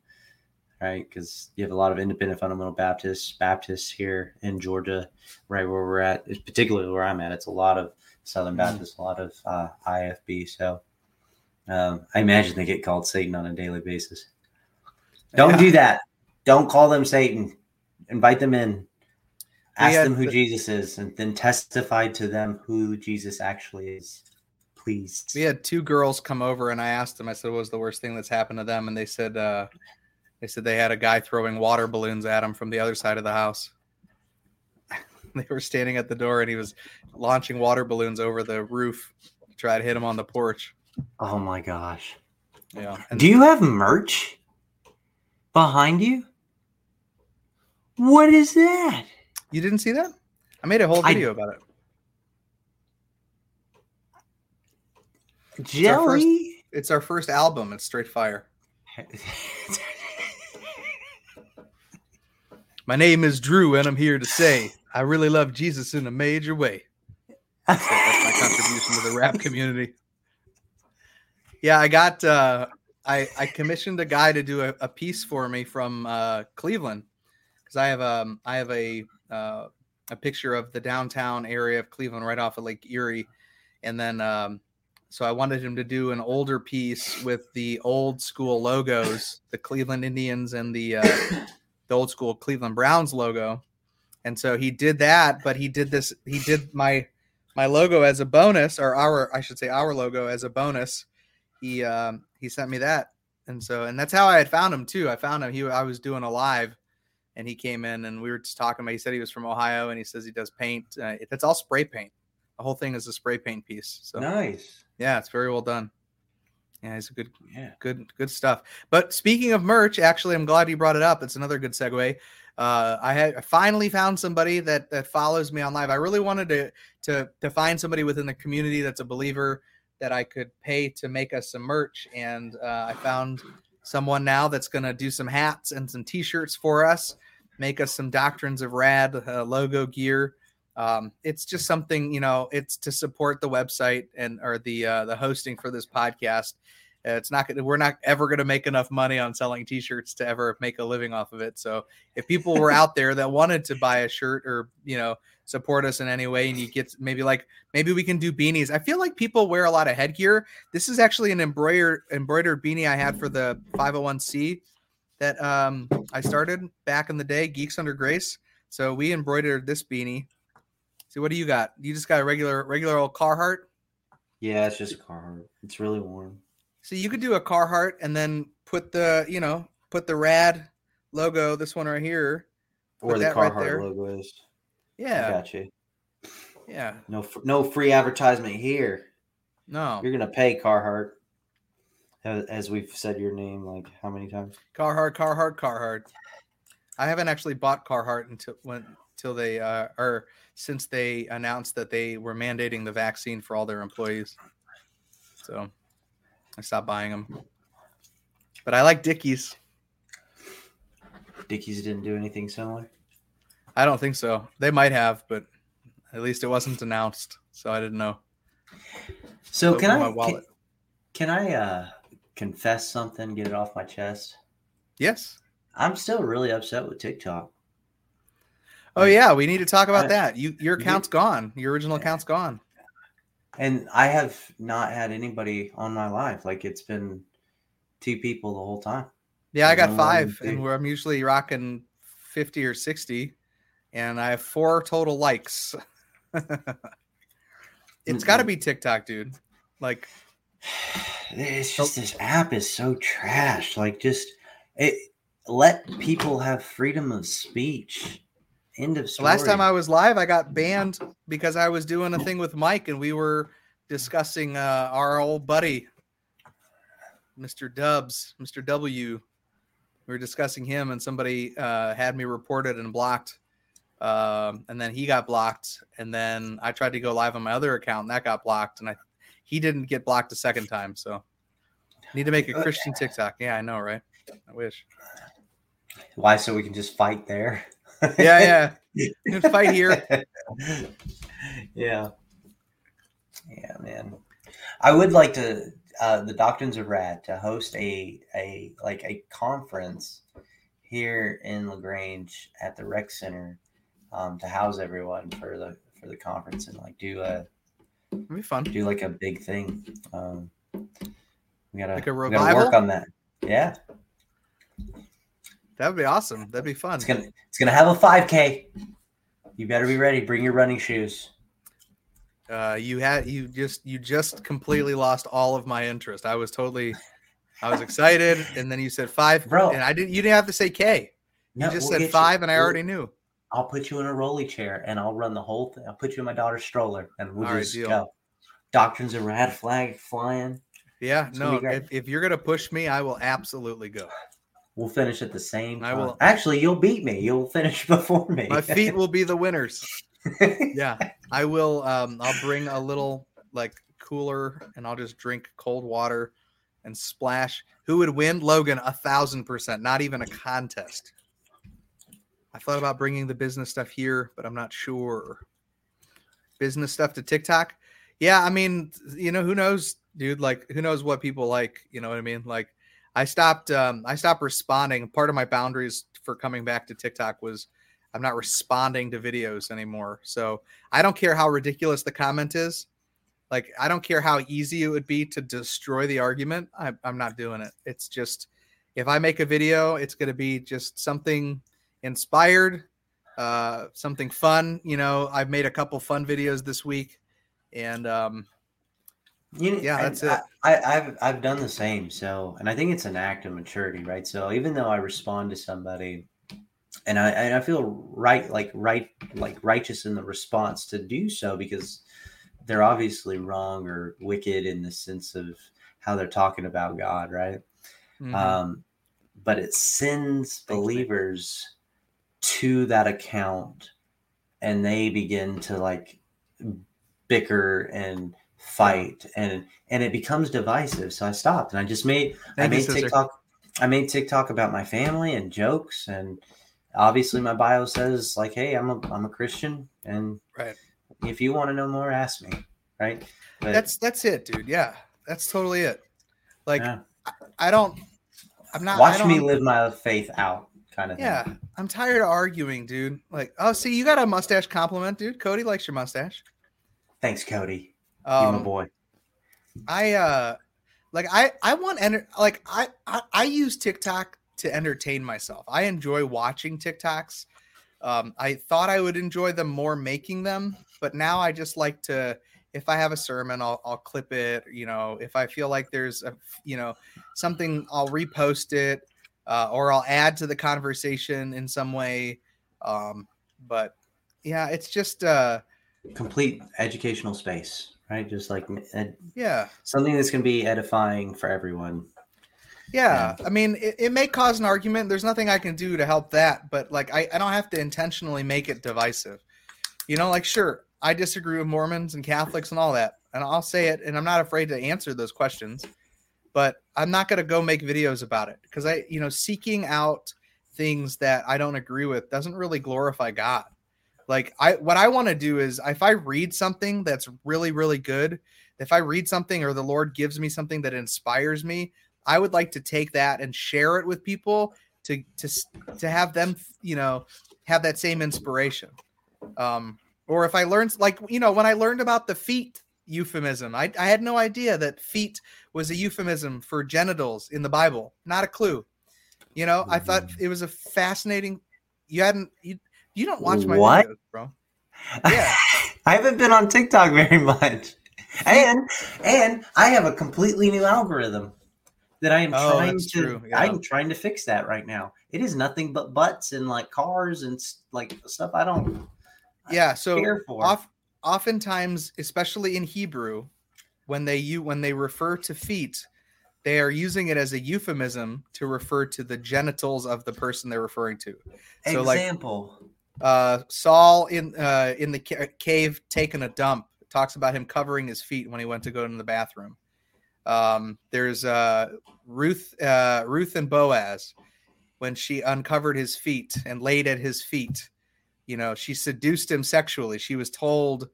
right? Because you have a lot of independent fundamental Baptists, Baptists here in Georgia, right where we're at, it's particularly where I'm at. It's a lot of Southern Mhm. Baptists, a lot of uh, IFB. So um, I imagine they get called Satan on a daily basis. Don't Yeah. do that. Don't call them Satan. Invite them in. Ask them who the- Jesus is, and then testify to them who Jesus actually is. Please. we had two girls come over, and I asked them. I said, "What was the worst thing that's happened to them?" And they said, uh, "They said they had a guy throwing water balloons at them from the other side of the house." they were standing at the door, and he was launching water balloons over the roof to try to hit them on the porch. Oh my gosh. Yeah. And Do you have merch behind you? What is that? you didn't see that? I made a whole I- video about it. our first- Jelly? It's our first album. It's straight fire. My name is Drew, and I'm here to say I really love Jesus in a major way. That's my contribution to the rap community. Yeah, I got uh I I commissioned a guy to do a, a piece for me from uh Cleveland because I have um I have a uh, a picture of the downtown area of Cleveland right off of Lake Erie, and then um so I wanted him to do an older piece with the old school logos, the Cleveland Indians and the uh, the old school Cleveland Browns logo. And so he did that, but he did this. He did my my logo as a bonus, or our I should say our logo as a bonus. He um, he sent me that, and so and that's how I had found him too. I found him. He I was doing a live, and he came in and we were just talking. About, he said he was from Ohio, and he says he does paint. Uh, it's all spray paint. The whole thing is a spray paint piece. So nice. yeah, it's very well done. Yeah, it's a good Yeah. good good stuff but speaking of merch actually i'm glad you brought it up it's another good segue uh i had I finally found somebody that that follows me on live i really wanted to to to find somebody within the community that's a believer that i could pay to make us some merch and uh, i found someone now that's going to do some hats and some t-shirts for us make us some doctrines of rad uh, logo gear. Um, it's just something you know it's to support the website and or the uh, the hosting for this podcast. Uh, it's not gonna we're not ever gonna make enough money on selling t-shirts to ever make a living off of it. So if people were out there that wanted to buy a shirt or you know support us in any way and you get maybe like maybe we can do beanies i feel like people wear a lot of headgear this is actually an embroidered embroidered beanie i had for the 501c that um i started back in the day geeks under grace so we embroidered this beanie see what do you got you just got a regular regular old carhartt Yeah, it's just a car. It's really warm. So you could do a Carhartt and then put the, you know, put the rad logo, this one right here. Or the that right logo is. I Yeah. got you. Yeah. No, no free advertisement here. No. You're gonna pay Carhartt. As, as we've said your name like how many times? Carhartt, Carhartt, Carhartt. I haven't actually bought Carhartt until when until they uh or since they announced that they were mandating the vaccine for all their employees. So I stopped buying them. But I like Dickies. Dickies didn't do anything similar. I don't think so. They might have, but at least it wasn't announced, so I didn't know. So can I can, wallet. can I uh confess something, get it off my chest? Yes. I'm still really upset with TikTok. Oh yeah, we need to talk about I- that. You your you- account's gone. Your original account's gone. And I have not had anybody on my live. Like it's been two people the whole time. Yeah, I There's got five, and where I'm usually rocking fifty or sixty, and I have four total likes. it's got to be TikTok, dude. Like, it's just this app is so trash. Like, just it let people have freedom of speech. End of story. last time I was live, I got banned because I was doing a thing with Mike and we were discussing uh, our old buddy, Mr. Dubs, Mr. W. We were discussing him and somebody uh, had me reported and blocked. Um, and then he got blocked. And then I tried to go live on my other account and that got blocked. And I he didn't get blocked a second time. So need to make a Christian TikTok. Yeah, I know, right? I wish. why? So we can just fight there. Yeah, yeah. You can fight here. yeah. Yeah, man. I would like to uh the Doctrines of Rad to host a a like a conference here in LaGrange at the rec center um to house everyone for the for the conference and like do a It'd be fun. do like a big thing. Um we gotta, Like a we gotta work on that. Yeah. That would be awesome. That'd be fun. It's gonna it's gonna have a 5k. You better be ready. Bring your running shoes. Uh, you had you just you just completely lost all of my interest. I was totally, I was excited, and then you said five, Bro. and I didn't. You didn't have to say K. You No, just we'll said get you- five, and I already knew. I'll put you in a rolly chair and I'll run the whole thing. I'll put you in my daughter's stroller and we'll All right, just deal. go. Doctrines of red flag flying. Yeah, It's no. If, if you're gonna push me, I will absolutely go. We'll finish at the same I will- Actually, you'll beat me. You'll finish before me. My feet will be the winners. Yeah, I will. Um, I'll bring a little like cooler, and I'll just drink cold water and splash. Who would win? Logan, a thousand percent. Not even a contest. I thought about bringing the business stuff here, but I'm not sure. Business stuff to TikTok. Yeah, I mean, you know, who knows, dude? Like, who knows what people like? You know what I mean? Like, I stopped. Um, I stopped responding. Part of my boundaries for coming back to TikTok was I'm not responding to videos anymore. So I don't care how ridiculous the comment is. Like, I don't care how easy it would be to destroy the argument. I, I'm not doing it. It's just if I make a video, it's going to be just something inspired, uh, something fun. You know, I've made a couple fun videos this week, and um, You- Yeah, I- that's it. I, I, I've I've done the same. So, and I think it's an act of maturity, right? So, even though I respond to somebody, and I and I feel right, like right, like righteous in the response to do so because they're obviously wrong or wicked in the sense of how they're talking about God, right? mhm. um, but it sends believers to that account and they begin to like bicker and fight and and it becomes divisive so i stopped and i just made i Thank you, made sister. tiktok i made tiktok about my family and jokes and obviously my bio says like hey i'm a i'm a christian and Right. if you want to know more ask me right but that's that's it, dude. Yeah, that's totally it. Like, yeah. I don't. I'm not. Watch me live my faith out kind of thing Yeah, I'm tired of arguing, dude. Like, oh, see, you got a mustache compliment, dude. Cody likes your mustache. thanks cody you my Um, boy I uh, like I I want enter like I, I I use TikTok to entertain myself. I enjoy watching TikToks. Um, I thought I would enjoy them more making them, but now I just like to. If I have a sermon, I'll I'll clip it. You know, if I feel like there's a you know something, I'll repost it, uh, or I'll add to the conversation in some way. Um, but yeah, it's just uh, complete educational space, right? Just like ed- yeah. something that's going to be edifying for everyone. Yeah, I mean, it, it may cause an argument. There's nothing I can do to help that, but like, I, I don't have to intentionally make it divisive. You know, like, sure, I disagree with Mormons and Catholics and all that, and I'll say it, and I'm not afraid to answer those questions, but I'm not going to go make videos about it because I, you know, seeking out things that I don't agree with doesn't really glorify God. Like, I, what I want to do is if I read something that's really, really good, if I read something or the Lord gives me something that inspires me, I would like to take that and share it with people to to to have them, you know, have that same inspiration. Um, or if I learned, like you know, when I learned about the feet euphemism, I, I had no idea that feet was a euphemism for genitals in the Bible. Not a clue. You know, I thought mm. it was a fascinating. You hadn't you you don't watch my What? videos, bro. Yeah. I haven't been on TikTok very much. and and I have a completely new algorithm that I am Oh, trying to. yeah. I'm trying to fix that right now. It is nothing but butts and like cars and like stuff I don't Yeah. So care for. off, oftentimes, especially in Hebrew, when they you when they refer to feet, they are using it as a euphemism to refer to the genitals of the person they're referring to. so, like- Example. uh Saul in uh in the ca- cave taking a dump talks about him covering his feet when he went to go into the bathroom. Um there's uh Ruth uh Ruth and Boaz when she uncovered his feet and laid at his feet. You know, she seduced him sexually. She was told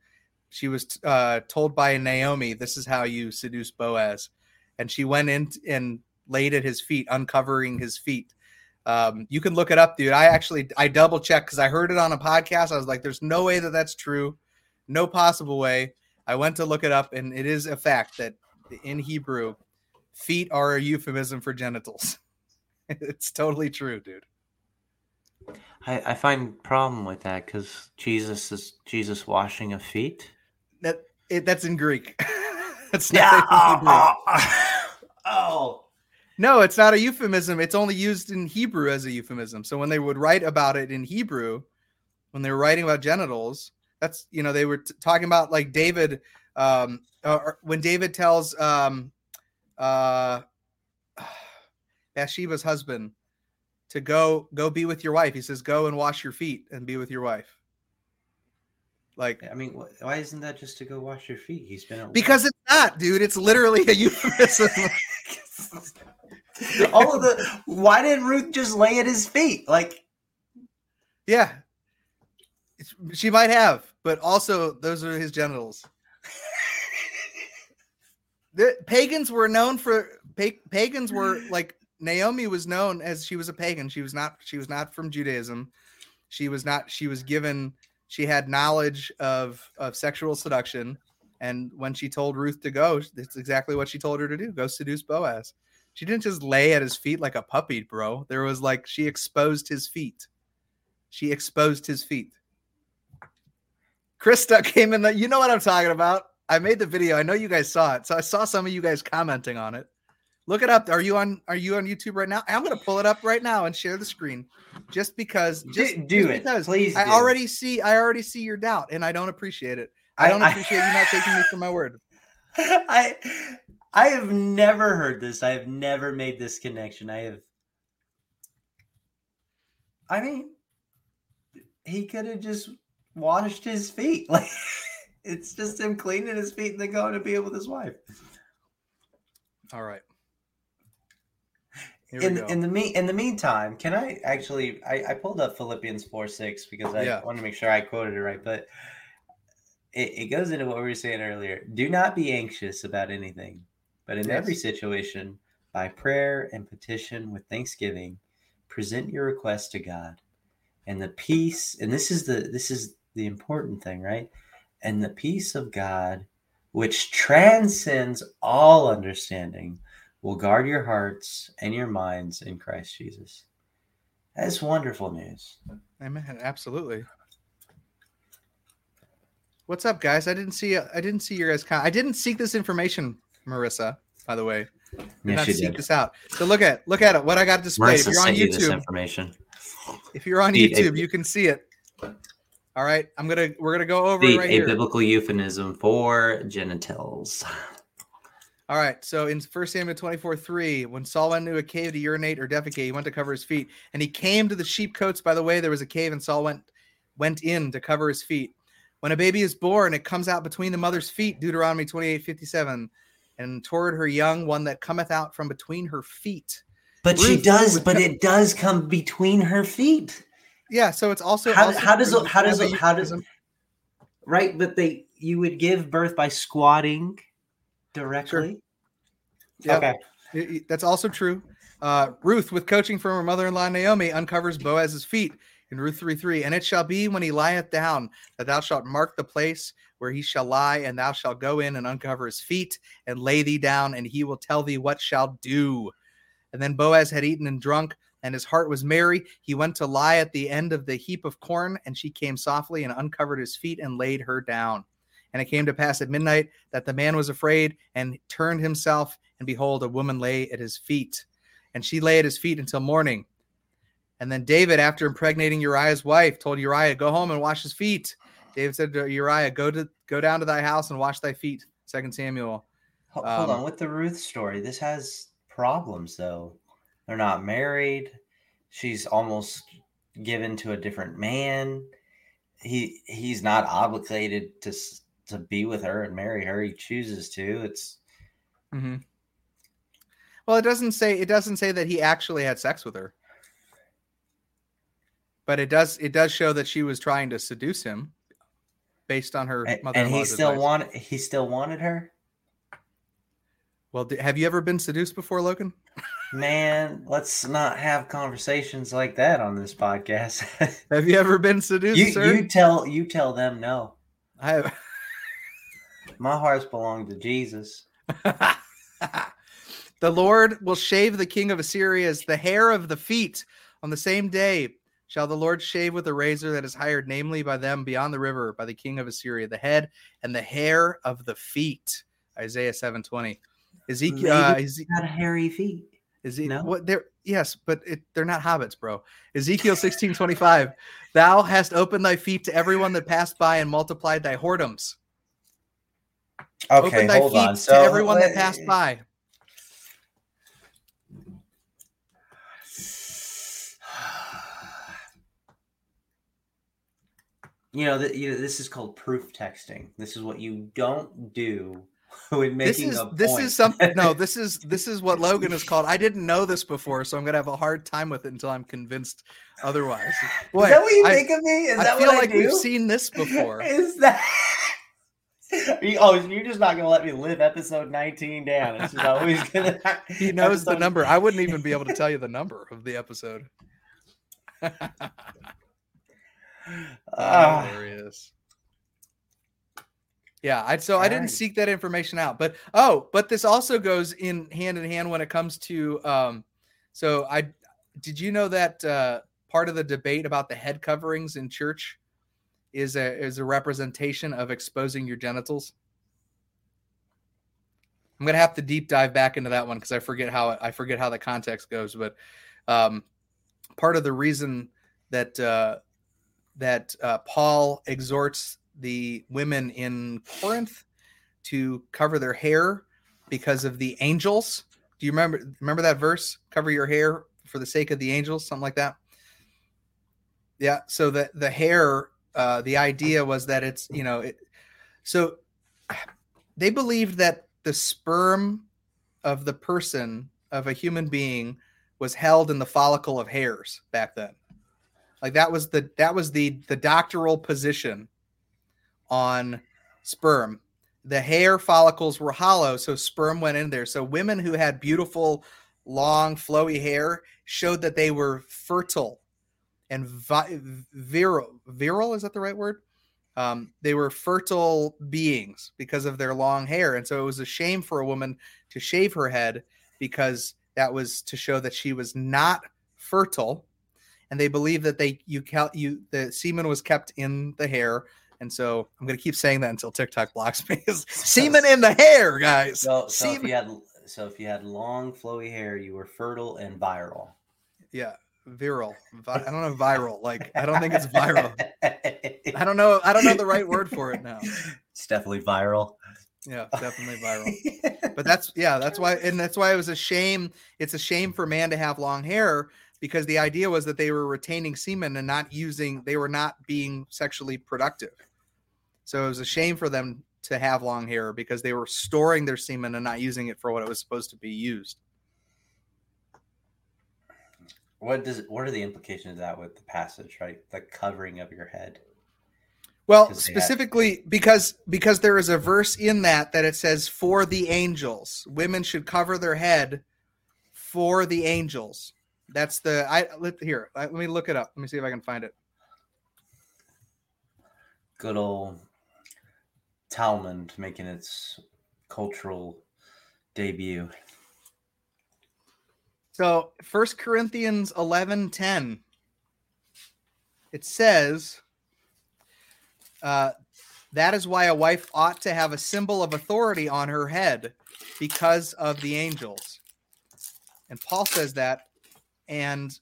she was uh told by Naomi this is how you seduce Boaz and she went in and laid at his feet uncovering his feet um, you can look it up, dude. I actually I double checked because I heard it on a podcast. I was like, "There's no way that that's true, no possible way." I went to look it up, and it is a fact that in Hebrew, feet are a euphemism for genitals. it's totally true, dude. I, I find problem with that because Jesus is Jesus washing of feet. That it, that's in Greek. that's not Yeah. in Hebrew. Oh, oh. No, it's not a euphemism. It's only used in Hebrew as a euphemism. So when they would write about it in Hebrew, when they were writing about genitals, that's you know they were t- talking about like David, um, or when David tells um, uh, Bathsheba's husband to go go be with your wife. He says, "Go and wash your feet and be with your wife." Like I mean, wh- why isn't that just to go wash your feet? He's been at work. because it's not, dude. It's literally a euphemism. all of the why didn't Ruth just lay at his feet? Like Yeah. She might have, but also those are his genitals. The pagans were known for pa- pagans were like Naomi was known as she was a pagan. She was not she was not from Judaism. She was not she was given she had knowledge of of sexual seduction and when she told Ruth to go, that's exactly what she told her to do. Go seduce Boaz. She didn't just lay at his feet like a puppy, bro. There was like she exposed his feet. She exposed his feet. Krista came in the you know what I'm talking about. I made the video. I know you guys saw it. So I saw some of you guys commenting on it. Look it up. Are you on are you on YouTube right now? I'm gonna pull it up right now and share the screen. Just because just do, do just it, because please. I do. already see I already see your doubt and I don't appreciate it. I don't appreciate you not taking me for my word. I I have never heard this. I have never made this connection. I have. I mean, he could have just washed his feet. Like it's just him cleaning his feet and then going to be with his wife. All right. Here in in the me in the meantime, can I actually I, I pulled up Philippians four six because I Yeah. want to make sure I quoted it right, but it, it goes into what we were saying earlier. Do not be anxious about anything, but in every situation, by prayer and petition with thanksgiving, present your request to God. And the peace, and this is the this is the important thing, right? And the peace of God, which transcends all understanding, will guard your hearts and your minds in Christ Jesus. That's wonderful news. Amen. Absolutely. What's up, guys? I didn't see I didn't see your guys. Com- I didn't seek this information, Marissa. By the way, did Yes, not seek did. this out. So look at look at it. What I got displayed. Marissa if you're on sent you YouTube, information. if you're on Indeed, YouTube, a- you can see it. All right, I'm gonna we're gonna go over it right a here. biblical euphemism for genitals. All right, so in 1 Samuel 24 3, when Saul went into a cave to urinate or defecate, he went to cover his feet. And he came to the sheep cotes by the way. There was a cave, and Saul went went in to cover his feet. When a baby is born, it comes out between the mother's feet, Deuteronomy 28 57. And toward her young, one that cometh out from between her feet. But she does, but co- it does come between her feet. Yeah, so it's also How- also how does it- how does it- how does-. Right, but they you would give birth by squatting directly. Yep. Okay. That's also true. Uh, Ruth, with coaching from her mother-in-law Naomi, uncovers Boaz's feet in Ruth 3 3. And it shall be when he lieth down that thou shalt mark the place where he shall lie, and thou shalt go in and uncover his feet and lay thee down, and he will tell thee what shall do. And then Boaz had eaten and drunk, and his heart was merry. He went to lie at the end of the heap of corn, and she came softly and uncovered his feet and laid her down. And it came to pass at midnight that the man was afraid and turned himself, and behold, a woman lay at his feet. And she lay at his feet until morning. And then David, after impregnating Uriah's wife, told Uriah, Go home and wash his feet. David said to Uriah, Go to go down to thy house and wash thy feet. Second Samuel. Hold Um, on, with the Ruth story, this has problems though. They're not married. She's almost given to a different man. He he's not obligated to to be with her and marry her. He chooses to. It's hmm Well, it doesn't say it doesn't say that he actually had sex with her, but it does it does show that she was trying to seduce him, based on her and, mother. and he still wanted he still wanted her. Well, have you ever been seduced before, Logan? Man, let's not have conversations like that on this podcast. Have you ever been seduced, you sir? you tell you tell them no. I have. My hearts belong to Jesus. the Lord will shave the king of Assyria as the hair of the feet. On the same day shall the Lord shave with a razor that is hired, namely by them beyond the river, by the king of Assyria, the head and the hair of the feet. Isaiah seven twenty. Ezekiel. Uh, Maybe Eze- Got hairy feet. Is it No? what they're yes, but it, they're not hobbits, bro. Ezekiel sixteen twenty five. Thou hast opened thy feet to everyone that passed by and multiplied thy whoredoms. Okay, Open thy hold feet on. to So everyone that passed by. You know, th- you know, this is called proof texting. This is what you don't do when This making is a this is something. No, this is this is what Logan is called. I didn't know this before, so I'm gonna have a hard time with it until I'm convinced otherwise. Boy, is that what you I, think of me? Is I that feel what like I do? we've seen this before. Is that? Oh, you're just not gonna let me live episode 19 down. It's just always gonna. He knows the number. I wouldn't even be able to tell you the number of the episode. Ah. Hilarious. Yeah, I so I didn't Alright. seek that information out, but oh, but this also goes in hand in hand when it comes to um. So I did you know that uh, part of the debate about the head coverings in church is a is a representation of exposing your genitals. I'm gonna have to deep dive back into that one because I forget how I forget how the context goes, but um, part of the reason that uh, that uh, Paul exhorts the women in Corinth to cover their hair because of the angels. Do you remember remember that verse? Cover your hair for the sake of the angels, something like that. Yeah. So the the hair, uh, the idea was that it's you know it. So they believed that the sperm of the person of a human being was held in the follicle of hairs back then. Like that was the that was the the doctoral position on sperm. The hair follicles were hollow, so sperm went in there. So women who had beautiful, long, flowy hair showed that they were fertile and vi- virile. Virile is that the right word? Um, they were fertile beings because of their long hair, and so it was a shame for a woman to shave her head because that was to show that she was not fertile and they believe that they you cal- you the semen was kept in the hair and so i'm going to keep saying that until tiktok blocks me semen in the hair guys So, so if you had so if you had long flowy hair, you were fertile and viral. yeah viral Vi- i don't know viral like i don't think it's viral. I don't know i don't know the right word for it now. It's definitely viral. yeah definitely viral. But that's yeah that's why and that's why it was a shame it's a shame for man to have long hair because the idea was that they were retaining semen and not using they were not being sexually productive. So it was a shame for them to have long hair because they were storing their semen and not using it for what it was supposed to be used What does what are the implications of that with the passage, right? The covering of your head. well they had- specifically because because there is a verse in that that it says for the angels women should cover their head for the angels that's the i let here let me look it up let me see if i can find it Good old Talmud making its cultural debut. So First Corinthians eleven ten. It says, uh, that is why a wife ought to have a symbol of authority on her head because of the angels. And Paul says that. And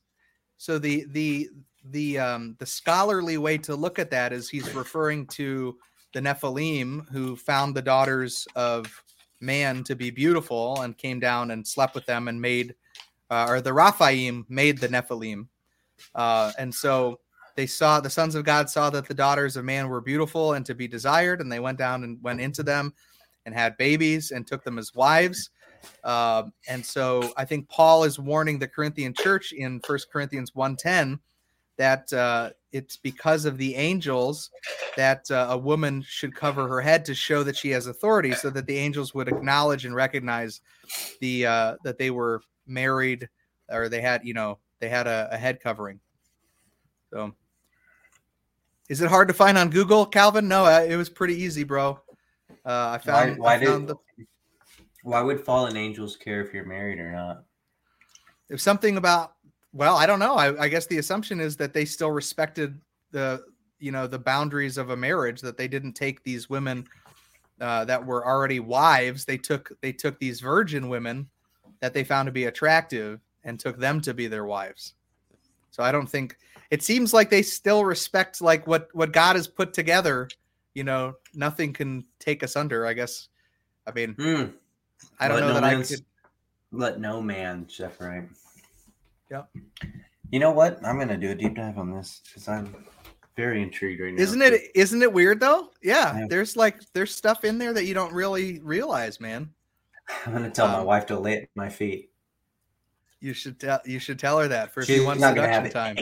so the the the um the scholarly way to look at that is he's referring to the Nephilim who found the daughters of man to be beautiful and came down and slept with them and made uh, or the Rephaim made the Nephilim. Uh, and so they saw the sons of God saw that the daughters of man were beautiful and to be desired, and they went down and went into them and had babies and took them as wives. Uh, and so I think Paul is warning the Corinthian church in First Corinthians 1:10 that uh, it's because of the angels that uh, a woman should cover her head to show that she has authority, so that the angels would acknowledge and recognize the uh, that they were married or they had you know they had a, a head covering. So, is it hard to find on Google, Calvin? No, it was pretty easy, bro. Uh, I found. why I found did- the, Why would fallen angels care if you're married or not? If something about well, I don't know. I, I guess the assumption is that they still respected the you know the boundaries of a marriage that they didn't take these women uh, that were already wives. They took they took these virgin women that they found to be attractive and took them to be their wives. So I don't think it seems like they still respect like what what God has put together. You know, nothing can take us under. I guess. I mean, Hmm. I don't Let know no that I could. Let no man separate. Yep. You know what? I'm gonna do a deep dive on this because I'm very intrigued right now. Isn't it isn't it weird though? Yeah, Yeah. there's like there's stuff in there that you don't really realize, man. I'm gonna tell my Um, wife to lay at my feet. You should tell you should tell her that for a She's not gonna have time.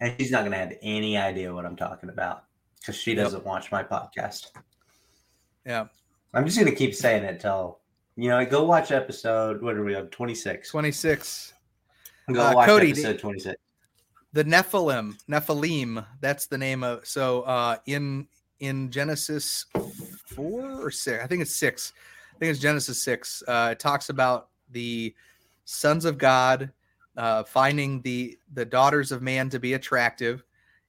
and she's not gonna have any idea what I'm talking about because she doesn't watch my podcast. Yeah, I'm just gonna keep saying it till you know. Go watch episode. What are we on? Twenty six. twenty six. Go Uh, watch Cody, episode twenty six. The Nephilim, Nephilim. That's the name of. So uh, in in Genesis four or six, I think it's six. Think it's Genesis six. Uh, it talks about the sons of God uh, finding the the daughters of man to be attractive,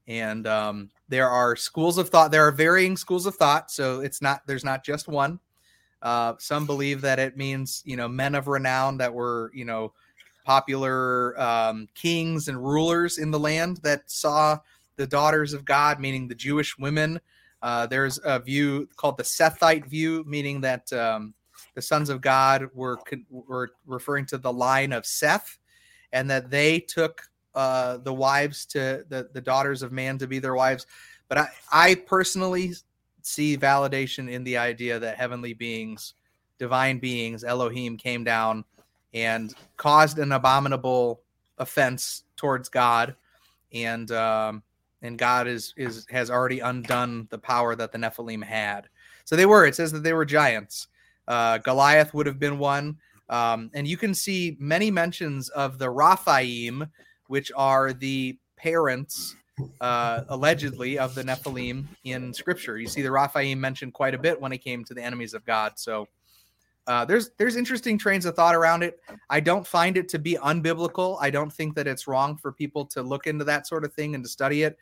and um, there are schools of thought. There are varying schools of thought. So it's not there's not just one. Uh, some believe that it means you know men of renown that were you know popular um, kings and rulers in the land that saw the daughters of God, meaning the Jewish women. Uh, there's a view called the Sethite view, meaning that um, the sons of God were were referring to the line of Seth, and that they took uh, the wives to the the daughters of man to be their wives. But I, I personally see validation in the idea that heavenly beings, divine beings, Elohim, came down and caused an abominable offense towards God, and um, and God is is has already undone the power that the Nephilim had. So they were. It says that they were giants. Uh, Goliath would have been one, um, and you can see many mentions of the Rephaim, which are the parents uh, allegedly of the Nephilim in Scripture. You see the Rephaim mentioned quite a bit when it came to the enemies of God. So uh, there's there's interesting trains of thought around it. I don't find it to be unbiblical. I don't think that it's wrong for people to look into that sort of thing and to study it.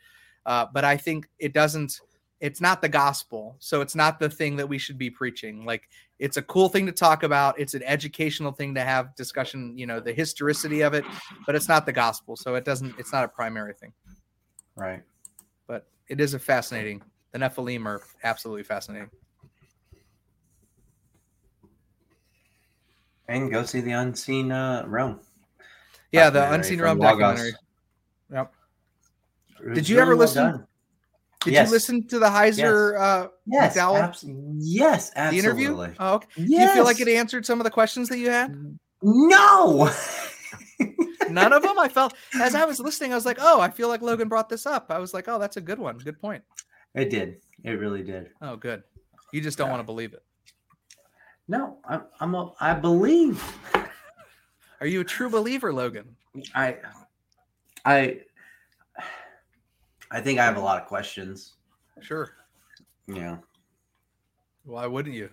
Uh, but I think it doesn't. It's not the gospel, so it's not the thing that we should be preaching. Like it's a cool thing to talk about. It's an educational thing to have discussion. You know the historicity of it, but it's not the gospel, so it doesn't. It's not a primary thing. Right. But it is a fascinating. The Nephilim are absolutely fascinating. And go see the unseen uh, realm. Yeah, the Unseen Realm documentary. Yep. Did you ever listen- done. Did Yes. you listen to the Heiser uh, Yes, McDowell? abs- yes, the interview? Oh, okay. Yes. Do you feel like it answered some of the questions that you had? No. None of them. I felt as I was listening, I was like, "Oh, I feel like Logan brought this up." I was like, "Oh, that's a good one. Good point." it did. It really did. Oh, good. You just don't Yeah. want to believe it. No, I'm. I'm a, I believe. Are you a true believer, Logan? I. I. I think I have a lot of questions. Sure. Yeah. Why wouldn't you?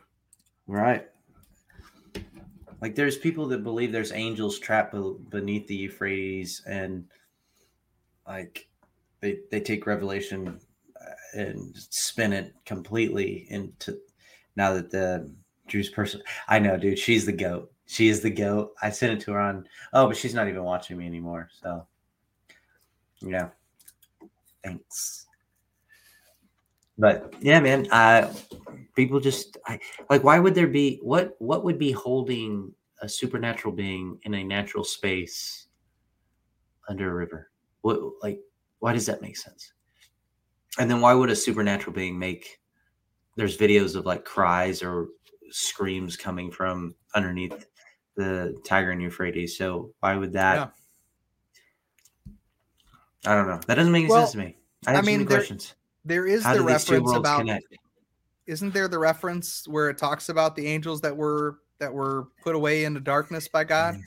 Right. Like there's people that believe there's angels trapped beneath the Euphrates, and like they they take Revelation uh, and spin it completely into now that the Drew's person. I know, dude. She's the goat. She is the goat. I sent it to her on. Oh, but she's not even watching me anymore. So, yeah. Thanks. But yeah, man. Uh, people just I, like. Why would there be what? What would be holding a supernatural being in a natural space under a river? What like? Why does that make sense? And then why would a supernatural being make? There's videos of like cries or screams coming from underneath the Tiger and Euphrates. So why would that? Yeah. I don't know. That doesn't make any Well, sense to me. I have I mean, there- questions. There is How the do these two reference about connect? isn't there the reference where it talks about the angels that were that were put away into darkness by God? Mm-hmm.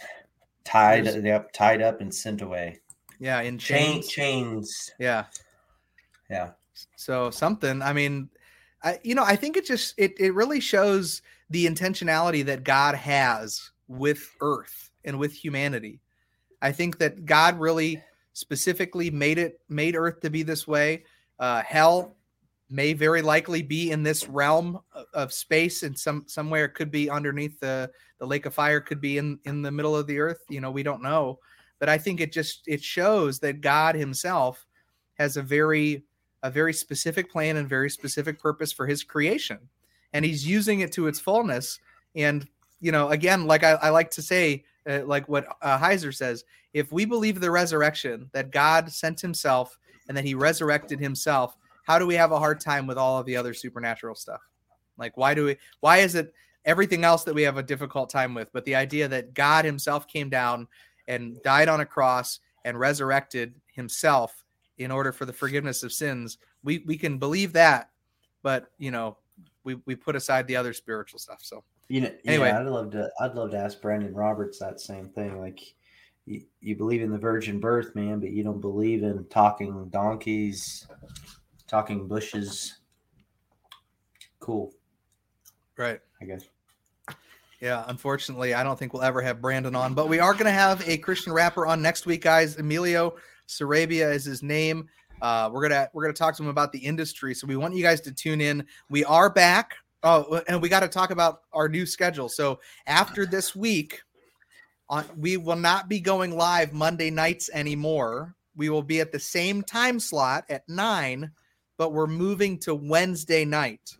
Tied, There's- yep, tied up and sent away. Yeah, in Chain, chains. chains. Yeah. Yeah. So something. I mean, I you know, I think it just it it really shows the intentionality that God has with earth and with humanity. I think that God really specifically made it made earth to be this way. Uh hell may very likely be in this realm of, space and some somewhere it could be underneath the the lake of fire could be in in the middle of the earth you know we don't know. But i think it just it shows that god himself has a very a very specific plan and very specific purpose for his creation. And he's using it to its fullness. And you know again like i, I like to say uh, like what uh, heiser says if we believe the resurrection that god sent himself and that he resurrected himself how do we have a hard time with all of the other supernatural stuff? Like why do we why is it everything else that we have a difficult time with but the idea that god himself came down and died on a cross and resurrected himself in order for the forgiveness of sins? We we can believe that but you know we we put aside the other spiritual stuff so You know, Anyway. yeah, I'd love to. I'd love to ask Brandon Roberts that same thing. Like, you, you believe in the virgin birth, man, but you don't believe in talking donkeys, talking bushes. Cool, right I guess. Yeah, unfortunately, I don't think we'll ever have Brandon on, but we are going to have a Christian rapper on next week, guys. Emilio Sarabia is his name. Uh, we're gonna we're gonna talk to him about the industry, so we want you guys to tune in. We are back. Oh, and we got to talk about our new schedule. So after this week, on we will not be going live Monday nights anymore. We will be at the same time slot at nine, but we're moving to Wednesday night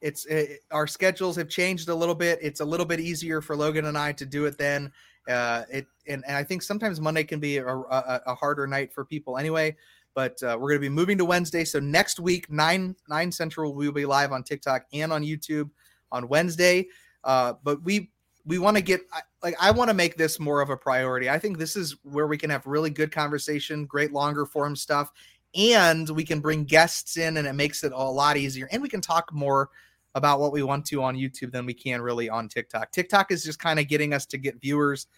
it's it, our schedules have changed a little bit. It's a little bit easier for Logan and I to do it then. Uh, it and, and I think sometimes Monday can be a, a, a harder night for people anyway. But uh, we're going to be moving to Wednesday. So next week, nine nine central, we will be live on TikTok and on YouTube on Wednesday. Uh, but we we want to get like I want to make this more of a priority. I think this is where we can have really good conversation, great longer form stuff, and we can bring guests in, and it makes it a lot easier. And we can talk more about what we want to on YouTube than we can really on TikTok. TikTok is just kind of getting us to get viewers,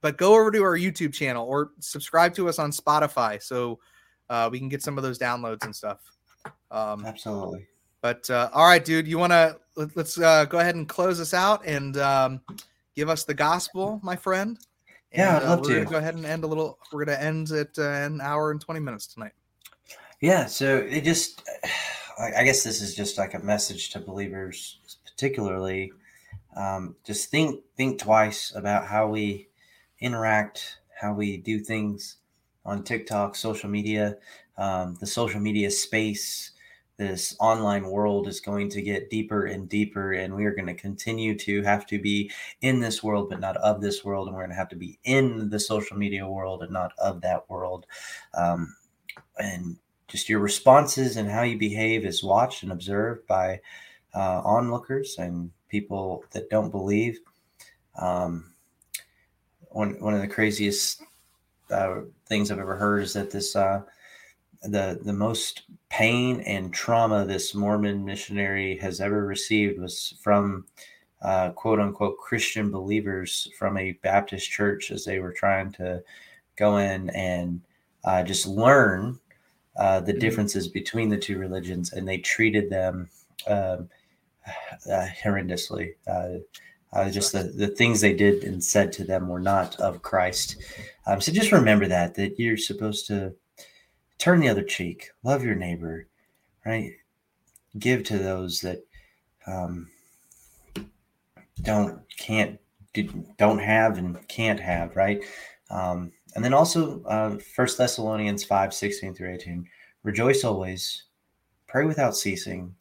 but go over to our YouTube channel or subscribe to us on Spotify so uh, we can get some of those downloads and stuff. Um, Absolutely. but uh, all right, dude, you want to let, let's uh, go ahead and close us out and um, give us the gospel, my friend. Yeah, And, I'd love we're gonna go ahead and end a little. We're gonna end at uh, an hour and twenty minutes tonight. Yeah, so it just, I I guess this is just like a message to believers, particularly. Um, just think think twice about how we interact, how we do things on TikTok, social media, um, the social media space. This online world is going to get deeper and deeper, and we are going to continue to have to be in this world, but not of this world. And we're going to have to be in the social media world and not of that world. Um, and just your responses and how you behave is watched and observed by uh, onlookers and people that don't believe. Um, one one of the craziest uh, things I've ever heard is that this uh, the the most pain and trauma this Mormon missionary has ever received was from uh, quote unquote Christian believers from a Baptist church as they were trying to go in and uh, just learn uh, the Mhm. differences between the two religions, and they treated them um, uh, horrendously. Uh, uh, just the, the things they did and said to them were not of Christ. Um, so just remember that that you're supposed to turn the other cheek, love your neighbor, right? Give to those that um, don't can't don't have and can't have, right? Um, and then also uh, First Thessalonians 5, 16 through 18. Rejoice always, pray without ceasing,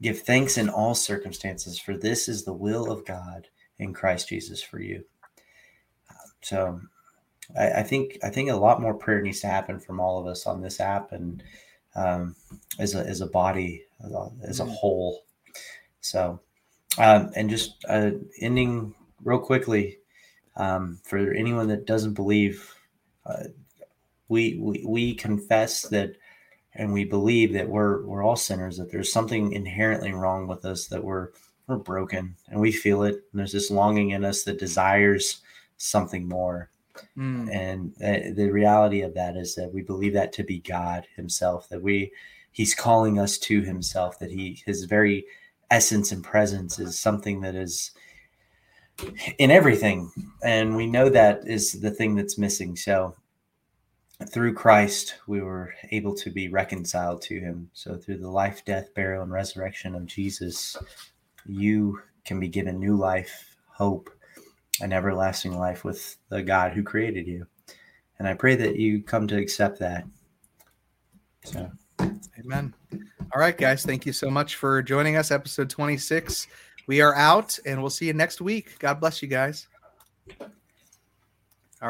give thanks in all circumstances, for this is the will of God in Christ Jesus for you. So I, I think I think a lot more prayer needs to happen from all of us on this app and um, as a as a body as a, as a Mm. whole. So um, and just uh, ending real quickly um, for anyone that doesn't believe, uh, we, we we confess that and we believe that we're we're all sinners. That there's something inherently wrong with us. That we're we're broken and we feel it. And there's this longing in us that desires something more. Mm, And uh, the reality of that is that we believe that to be God Himself. That we He's calling us to Himself. That He His very essence and presence is something that is in everything and we know that is the thing that's missing so through christ we were able to be reconciled to him so through the life death burial and resurrection of jesus you can be given new life hope and everlasting life with the god who created you and i pray that you come to accept that so amen. All right, guys. Thank you so much for joining us. Episode 26. We are out and we'll see you next week. God bless you guys.